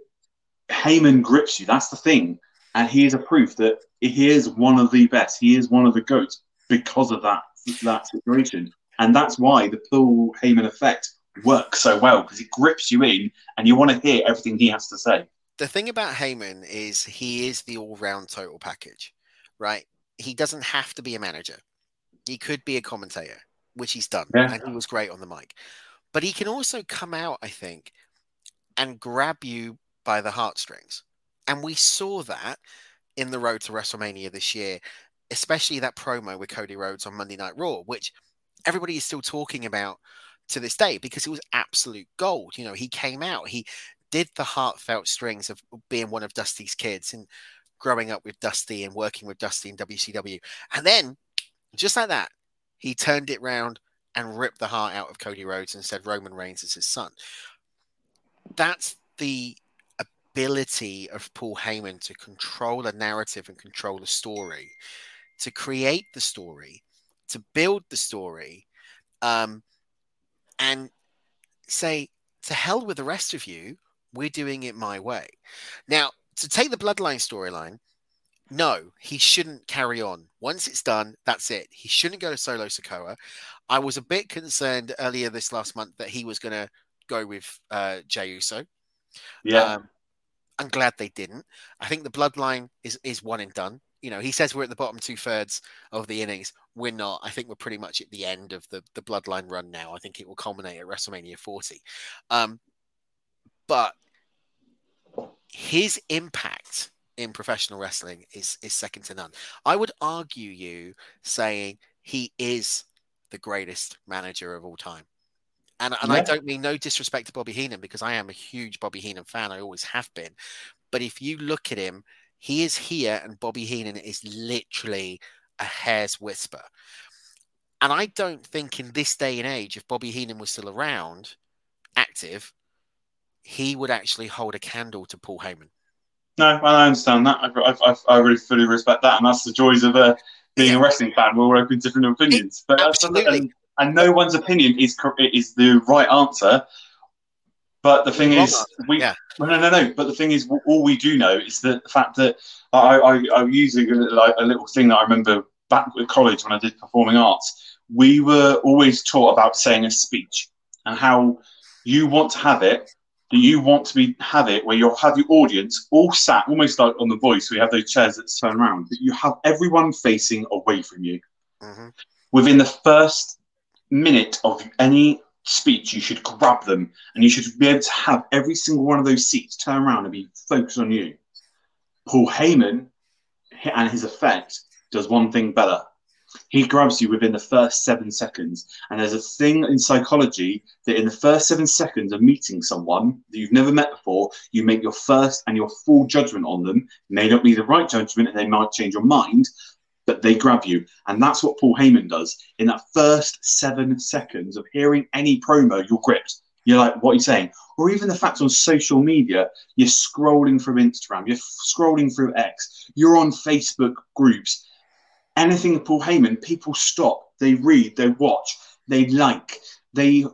S2: Heyman grips you. That's the thing, and he is a proof that he is one of the best. He is one of the goats because of that that situation. And that's why the Paul Heyman effect works so well because it grips you in and you want to hear everything he has to say.
S1: The thing about Heyman is he is the all round total package, right? He doesn't have to be a manager, he could be a commentator, which he's done. Yeah. And he was great on the mic. But he can also come out, I think, and grab you by the heartstrings. And we saw that in the road to WrestleMania this year, especially that promo with Cody Rhodes on Monday Night Raw, which everybody is still talking about to this day because it was absolute gold. You know, he came out, he did the heartfelt strings of being one of Dusty's kids and growing up with Dusty and working with Dusty in WCW. And then, just like that, he turned it round and ripped the heart out of Cody Rhodes and said Roman Reigns is his son. That's the ability of Paul Heyman to control a narrative and control a story, to create the story, to build the story, um, and say, to hell with the rest of you, we're doing it my way. Now, to take the bloodline storyline, no, he shouldn't carry on. Once it's done, that's it. He shouldn't go to Solo Sikoa. I was a bit concerned earlier this last month that he was going to go with uh, Jey Uso.
S2: Yeah. Um,
S1: I'm glad they didn't. I think the bloodline is is one and done you know, he says we're at the bottom two thirds of the innings. We're not. I think we're pretty much at the end of the the bloodline run now. I think it will culminate at WrestleMania 40. Um, but his impact in professional wrestling is is second to none. I would argue you saying he is the greatest manager of all time. And, and yeah. I don't mean no disrespect to Bobby Heenan because I am a huge Bobby Heenan fan. I always have been. But if you look at him he is here, and Bobby Heenan is literally a hair's whisper. And I don't think in this day and age, if Bobby Heenan was still around, active, he would actually hold a candle to Paul Heyman.
S2: No, I understand that. I, I, I really fully respect that, and that's the joys of uh, being yeah. a wrestling fan. We're open to different opinions,
S1: but absolutely,
S2: and, and, no one's opinion is is the right answer. But the thing is, we yeah. no, no, no. But the thing is, all we do know is that the fact that I, I, I'm using a, like, a little thing that I remember back at college when I did performing arts. We were always taught about saying a speech and how you want to have it. Do you want to be have it where you'll have your audience all sat almost like on the voice. We have those chairs that turn around. But you have everyone facing away from you. Mm-hmm. Within the first minute of any speech, you should grab them and you should be able to have every single one of those seats turn around and be focused on you. Paul Heyman and his effect does one thing better. He grabs you within the first seven seconds. And there's a thing in psychology that in the first seven seconds of meeting someone that you've never met before, you make your first and your full judgment on them. It may not be the right judgment and they might change your mind, but they grab you. And that's what Paul Heyman does. In that first seven seconds of hearing any promo, you're gripped. You're like, what are you saying? Or even the fact on social media, you're scrolling through Instagram, you're scrolling through X, you're on Facebook groups. Anything Paul Heyman, people stop, they read, they watch, they like, they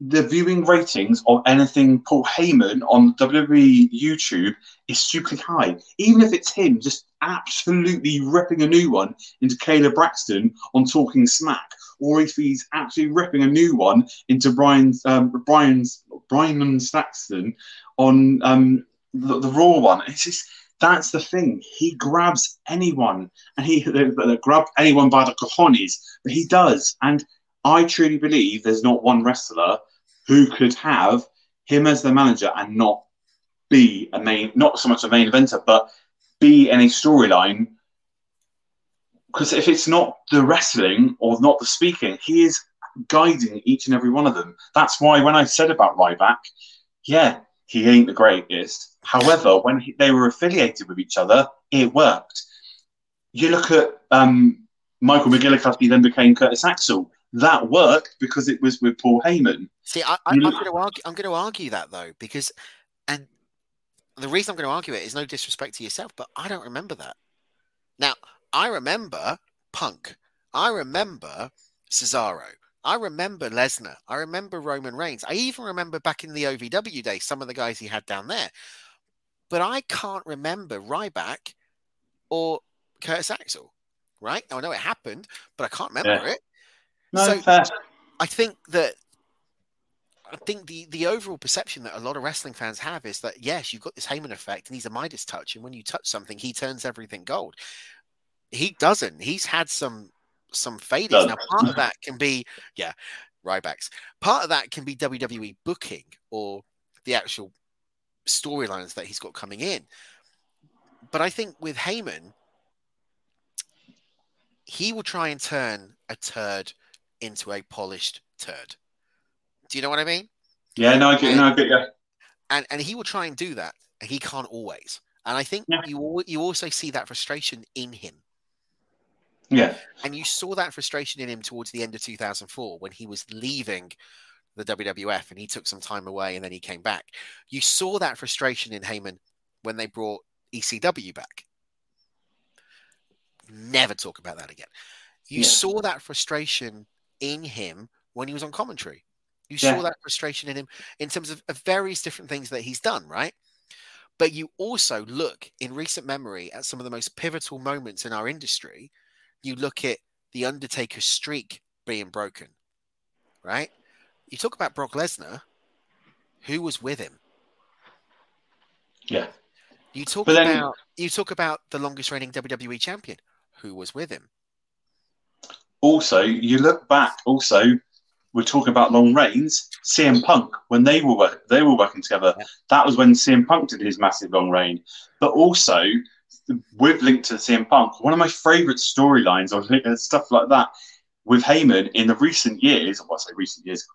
S2: the viewing ratings of anything Paul Heyman on WWE YouTube is super high. Even if it's him just absolutely ripping a new one into Kayla Braxton on Talking Smack, or if he's actually ripping a new one into Brian's um, Brian's Byron Saxton on um, the, the Raw one. It's just that's the thing. He grabs anyone, and he uh, grabs anyone by the cojones, but he does. And I truly believe there's not one wrestler who could have him as the manager and not be a main, not so much a main eventer, but be in a storyline. Because if it's not the wrestling or not the speaking, he is guiding each and every one of them. That's why when I said about Ryback, yeah, he ain't the greatest. However, when he, they were affiliated with each other, it worked. You look at um, Michael McGillicutty, then became Curtis Axel. That worked because it was with Paul Heyman.
S1: See, I, am going to argue. I'm going to argue that though, because, and the reason I'm going to argue it is no disrespect to yourself, but I don't remember that. Now, I remember Punk. I remember Cesaro. I remember Lesnar. I remember Roman Reigns. I even remember back in the OVW days some of the guys he had down there. But I can't remember Ryback or Curtis Axel. Right? I know it happened, but I can't remember yeah. it.
S2: No, so fair.
S1: I think that I think the the overall perception that a lot of wrestling fans have is that yes, you've got this Heyman effect, and he's a Midas touch, and when you touch something, he turns everything gold. He doesn't. He's had some some fadings. Now, part of that can be yeah, Rybacks. Part of that can be WWE booking or the actual storylines that he's got coming in. But I think with Heyman, he will try and turn a turd into a polished turd. Do you know what I mean?
S2: Yeah, no, I get, and, no, I get you.
S1: And and he will try and do that. And he can't always. And I think yeah. you you also see that frustration in him.
S2: Yeah.
S1: And you saw that frustration in him towards the end of 2004 when he was leaving the WWF and he took some time away and then he came back. You saw that frustration in Heyman when they brought ECW back. Never talk about that again. You yeah. saw that frustration in him when he was on commentary. You yeah. saw that frustration in him in terms of, of various different things that he's done, right? But you also look in recent memory at some of the most pivotal moments in our industry. You look at the Undertaker streak being broken, right? You talk about Brock Lesnar, who was with him?
S2: Yeah.
S1: You talk then, about you talk about the longest reigning WWE champion, who was with him.
S2: Also, you look back. Also, we're talking about long reigns. CM Punk when they were work, they were working together. Yeah. That was when CM Punk did his massive long reign. But also, with linked to CM Punk, one of my favourite storylines or stuff like that with Heyman in the recent years. Well, I say recent years,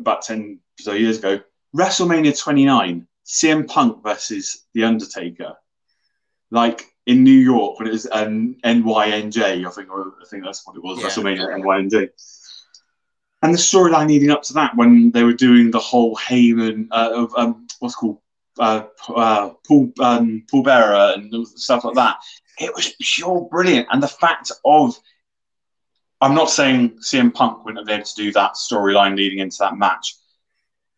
S2: about ten so years ago. WrestleMania 29, CM Punk versus The Undertaker. Like in New York when it was um, NYNJ, I think, or I think that's what it was, yeah. WrestleMania NYNJ. And the storyline leading up to that, when they were doing the whole Heyman uh, of um, what's called uh, uh, Paul um, Paul Bearer and stuff like that, it was pure brilliant. And the fact of, I'm not saying CM Punk wouldn't have been able to do that storyline leading into that match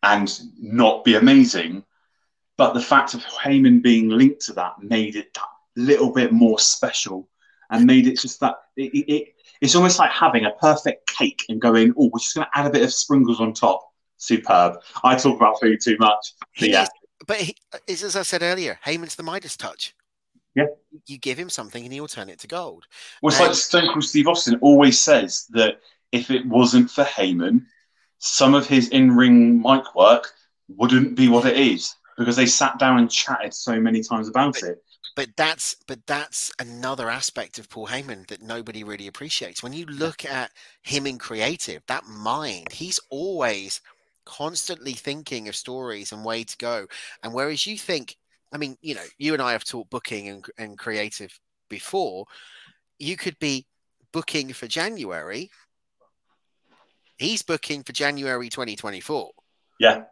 S2: and not be amazing, but the fact of Heyman being linked to that made it that little bit more special and made it just that it, it, it's almost like having a perfect cake and going, oh, we're just going to add a bit of sprinkles on top. Superb. I talk about food too much. But yeah.
S1: But he, as I said earlier, Heyman's the Midas touch.
S2: Yeah.
S1: You give him something and he'll turn it to gold.
S2: Well, it's and... like Stone Cold Steve Austin always says that if it wasn't for Heyman, some of his in ring mic work wouldn't be what it is because they sat down and chatted so many times about it
S1: but that's but that's another aspect of Paul Heyman that nobody really appreciates. When you look at him in creative, that mind, he's always constantly thinking of stories and way to go. And whereas you think, I mean, you know, you and I have taught booking and, and creative before, you could be booking for January. He's booking for January 2024.
S2: Yeah.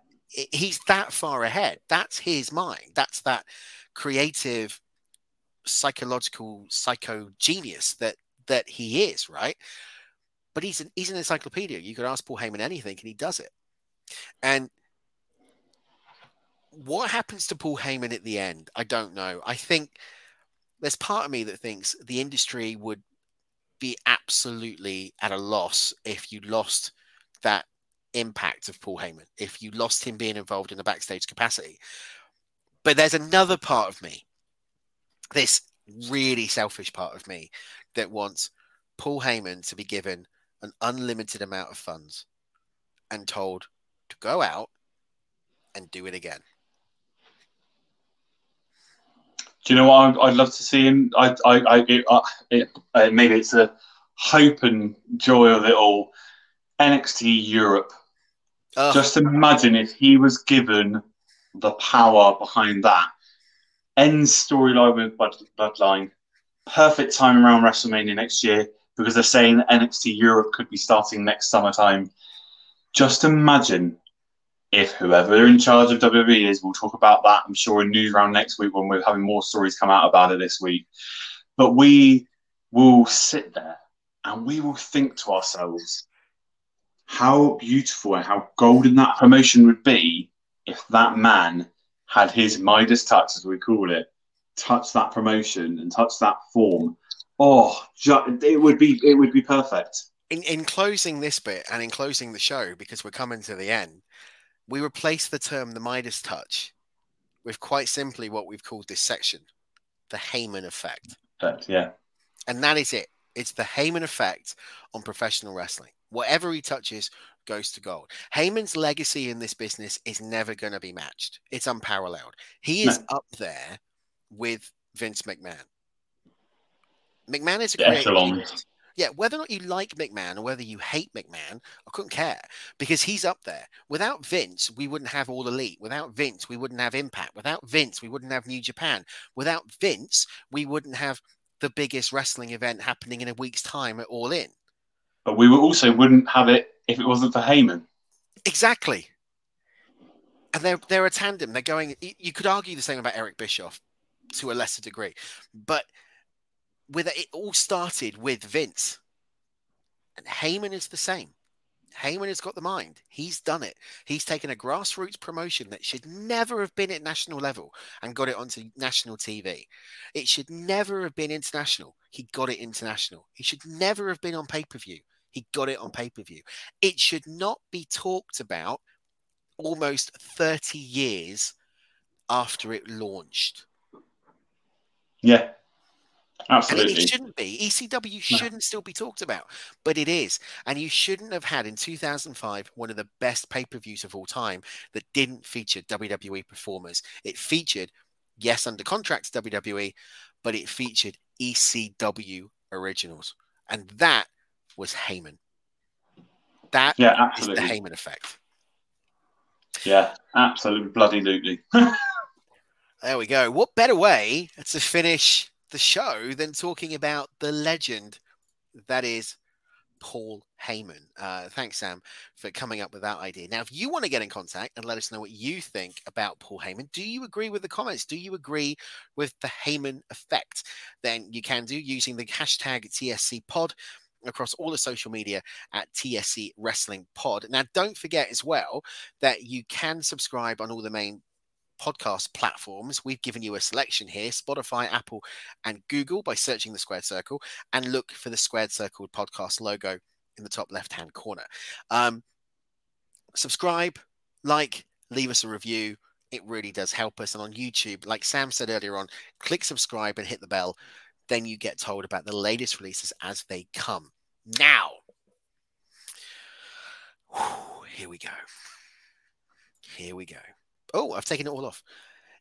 S1: He's that far ahead. That's his mind. That's that creative psychological psycho genius that that he is, right? But he's an he's an encyclopedia. You could ask Paul Heyman anything, and he does it. And what happens to Paul Heyman at the end? I don't know. I think there's part of me that thinks the industry would be absolutely at a loss if you lost that impact of Paul Heyman, if you lost him being involved in the backstage capacity. But there's another part of me this really selfish part of me that wants Paul Heyman to be given an unlimited amount of funds and told to go out and do it again.
S2: Do you know what I'd, love to see him? I, I, I, it, uh, it, uh, maybe it's a hope and joy of it all. NXT Europe.
S1: Ugh.
S2: Just imagine if he was given the power behind that. End storyline with Blood- Bloodline. Perfect time around WrestleMania next year because they're saying NXT Europe could be starting next summertime. Just imagine if whoever in charge of WWE is, we'll talk about that, I'm sure, in News Round next week when we're having more stories come out about it this week. But we will sit there and we will think to ourselves how beautiful and how golden that promotion would be if that man had his Midas touch, as we call it, touch that promotion and touch that form. Oh, it would be it would be perfect.
S1: in, in closing this bit and in closing the show, because we're coming to the end, we replace the term the Midas touch with quite simply what we've called this section the Heyman effect.
S2: But yeah,
S1: And that is it. It's the Heyman effect on professional wrestling. Whatever he touches goes to gold. Heyman's legacy in this business is never going to be matched. It's unparalleled. He is up there with Vince McMahon. McMahon is a
S2: The
S1: creative
S2: echelon.
S1: genius. Yeah, whether or not you like McMahon or whether you hate McMahon, I couldn't care because he's up there. Without Vince, we wouldn't have All Elite. Without Vince, we wouldn't have Impact. Without Vince, we wouldn't have New Japan. Without Vince, we wouldn't have the biggest wrestling event happening in a week's time at All In.
S2: But we also wouldn't have it if it wasn't for Heyman.
S1: Exactly. And they're they're a tandem. They're going. You could argue the same about Eric Bischoff to a lesser degree, but with it all started with Vince, and Heyman is the same. Heyman has got the mind. He's done it. He's taken a grassroots promotion that should never have been at national level and got it onto national TV. It should never have been international. He got it international. He should never have been on pay per view. He got it on pay per view. It should not be talked about almost 30 years after it launched.
S2: Yeah, absolutely.
S1: it, it shouldn't be. ECW shouldn't still be talked about, but it is. And you shouldn't have had in 2005 one of the best pay per views of all time that didn't feature WWE performers. It featured, yes, under contract to WWE, but it featured ECW originals. And that was Heyman. That
S2: yeah,
S1: is the
S2: absolutely.
S1: Heyman effect.
S2: Yeah, absolutely, bloody lootly.
S1: There we go. What better way to finish the show than talking about the legend that is Paul Heyman? Uh, thanks, Sam, for coming up with that idea. Now, if you want to get in contact and let us know what you think about Paul Heyman, do you agree with the comments? Do you agree with the Heyman effect? Then you can do using the hashtag TSC Pod across all the social media at TSC Wrestling Pod. Now, don't forget as well that you can subscribe on all the main podcast platforms. We've given you a selection here Spotify, Apple, and Google by searching the Squared Circle and look for the Squared Circle podcast logo in the top left hand corner. Um, subscribe, like, leave us a review. It really does help us. And on YouTube, like Sam said earlier on, click subscribe and hit the bell. Then you get told about the latest releases as they come. Now, here we go. Here we go. Oh, I've taken it all off.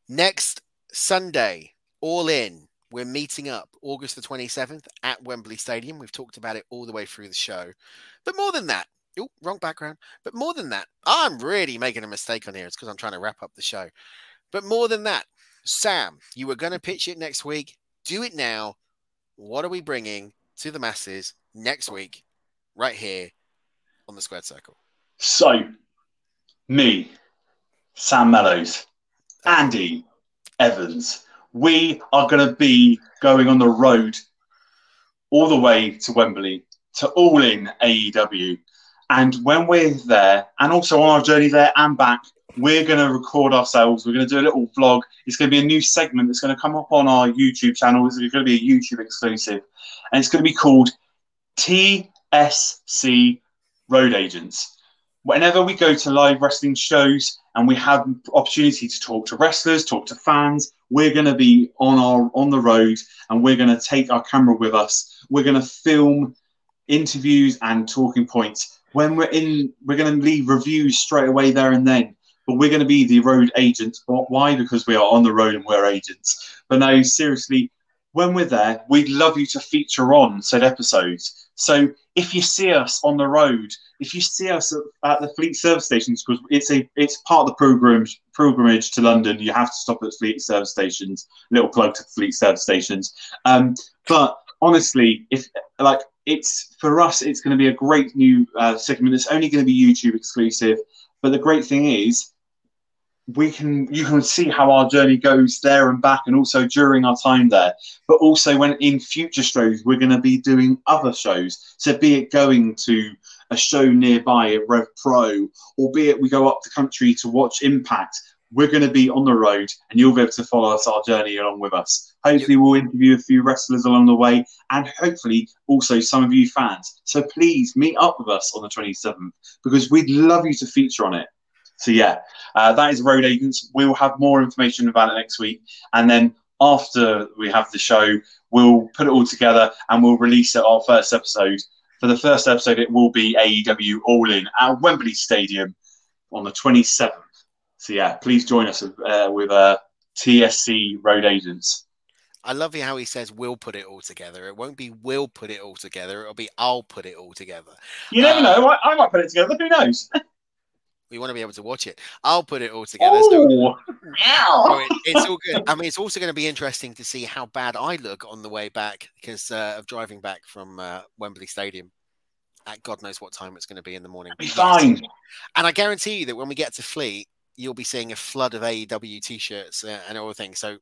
S1: Next Sunday, all in. We're meeting up August the 27th at Wembley Stadium. We've talked about it all the way through the show. But more than that, oh, wrong background. But more than that, I'm really making a mistake on here. It's because I'm trying to wrap up the show. But more than that, Sam, you were going to pitch it next week. Do it now. What are we bringing to the masses next week, right here on the Squared Circle?
S2: So, me, Sam Mellows, Andy Evans, we are going to be going on the road all the way to Wembley to All In AEW. And when we're there, and also on our journey there and back, we're going to record ourselves. We're going to do a little vlog. It's going to be a new segment that's going to come up on our YouTube channel. It's going to be a YouTube exclusive. And it's going to be called TSC Road Agents whenever we go to live wrestling shows and we have opportunity to talk to wrestlers, talk to fans, we're going to be on our on the road and we're going to take our camera with us. We're going to film interviews and talking points. When we're in, we're going to leave reviews straight away there and then. But we're going to be the road agents. Why? Because we are on the road and we're agents. But no, seriously, when we're there, we'd love you to feature on said episodes. So if you see us on the road, if you see us at the fleet service stations, because it's a it's part of the pilgrimage pilgrimage to London, you have to stop at fleet service stations. Little plug to fleet service stations. Um, but honestly, if like it's for us, it's going to be a great new uh, segment. It's only going to be YouTube exclusive. But the great thing is, we can you can see how our journey goes there and back and also during our time there. But also when in future shows we're going to be doing other shows. So be it going to a show nearby at rev pro or be it we go up the country to watch impact we're going to be on the road and you'll be able to follow us our journey along with us. Hopefully we'll interview a few wrestlers along the way and hopefully also some of you fans. So please meet up with us on the 27th because we'd love you to feature on it so yeah, uh, that is Road Agents. We'll have more information about it next week, and then after we have the show, we'll put it all together and we'll release it our first episode. For the first episode, it will be AEW All In at Wembley Stadium on the 27th. So yeah, please join us uh, with uh, TSC Road Agents.
S1: I love how he says we'll put it all together. It won't be we'll put it all together. It'll be I'll put it all together.
S2: You never uh, know. I, I, might put it together. Who knows?
S1: we want to be able to watch it. I'll put it all together. So, so it, it's all good. I mean, it's also going to be interesting to see how bad I look on the way back because uh, of driving back from uh, Wembley Stadium. At God knows what time it's going to be in the morning.
S2: Be fine.
S1: And I guarantee you that when we get to Fleet, you'll be seeing a flood of AEW t-shirts uh, and all things. So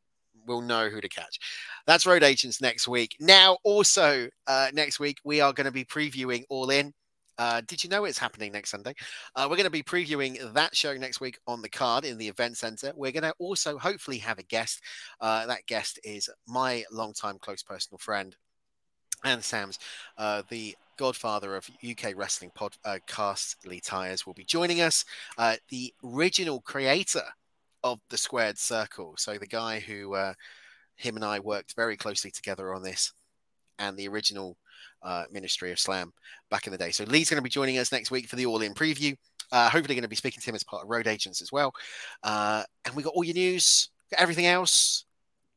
S1: we'll know who to catch. That's Road Agents next week. Now, also uh, next week, we are going to be previewing All In. Uh, did you know it's happening next Sunday? Uh, we're going to be previewing that show next week on the card in the event center. We're going to also hopefully have a guest. Uh, that guest is my longtime close personal friend and Sam's, uh, the godfather of UK wrestling podcast, Lee Tyers, will be joining us. Uh, the original creator of the Squared Circle. So the guy who uh, him and I worked very closely together on this and the original uh, Ministry of Slam back in the day. So Lee's going to be joining us next week for the All In preview. Uh, hopefully, going to be speaking to him as part of Road Agents as well. Uh, and we got all your news, got everything else.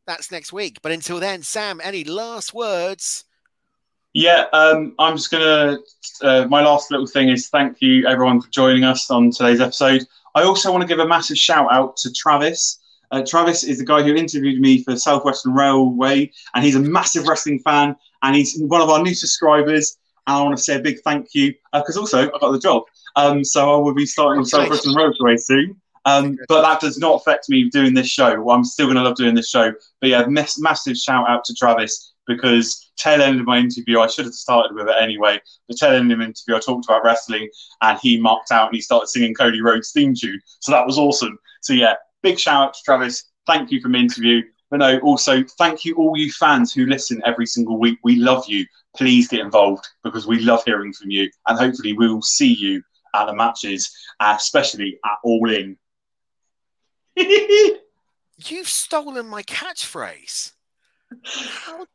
S1: That's next week. But until then, Sam, any last words?
S2: Yeah, um, I'm just gonna. Uh, my last little thing is thank you everyone for joining us on today's episode. I also want to give a massive shout out to Travis. Uh, Travis is the guy who interviewed me for Southwestern Railway, and he's a massive wrestling fan, and he's one of our new subscribers. And I want to say a big thank you because uh, also I got the job, um, so I will be starting on Southwestern Railway soon. Um, but that does not affect me doing this show. I'm still going to love doing this show. But yeah, mass- massive shout out to Travis because tail end of my interview, I should have started with it anyway. The tail end of the interview, I talked about wrestling, and he marked out and he started singing Cody Rhodes' theme tune. So that was awesome. So yeah, big shout out to Travis. Thank you for the interview. But no, also thank you all you fans who listen every single week. We love you. Please get involved because we love hearing from you, and hopefully we will see you at the matches, uh, especially at All In.
S1: You've stolen my catchphrase.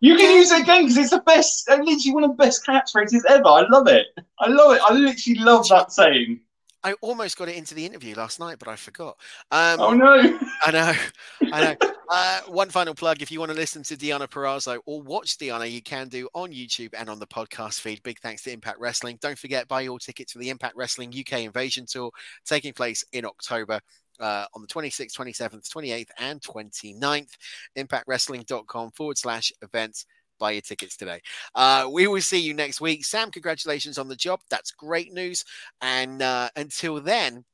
S2: you can use it again because it's the best, uh, literally one of the best catchphrases ever. I love it. I love it. I literally love that saying.
S1: I almost got it into the interview last night, but I forgot. Um,
S2: oh no!
S1: I know, I know. Uh, one final plug: if you want to listen to Deonna Purrazzo or watch Deonna, you can do on YouTube and on the podcast feed. Big thanks to Impact Wrestling. Don't forget buy your tickets for the Impact Wrestling UK Invasion Tour taking place in October. Uh, on the 26th, 27th, 28th, and 29th. ImpactWrestling.com forward slash events buy your tickets today. Uh, we will see you next week. Sam, congratulations on the job. That's great news. And uh, until then,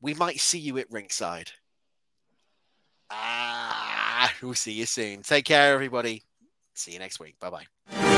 S1: we might see you at ringside. Ah, we'll see you soon. Take care, everybody. See you next week. Bye bye.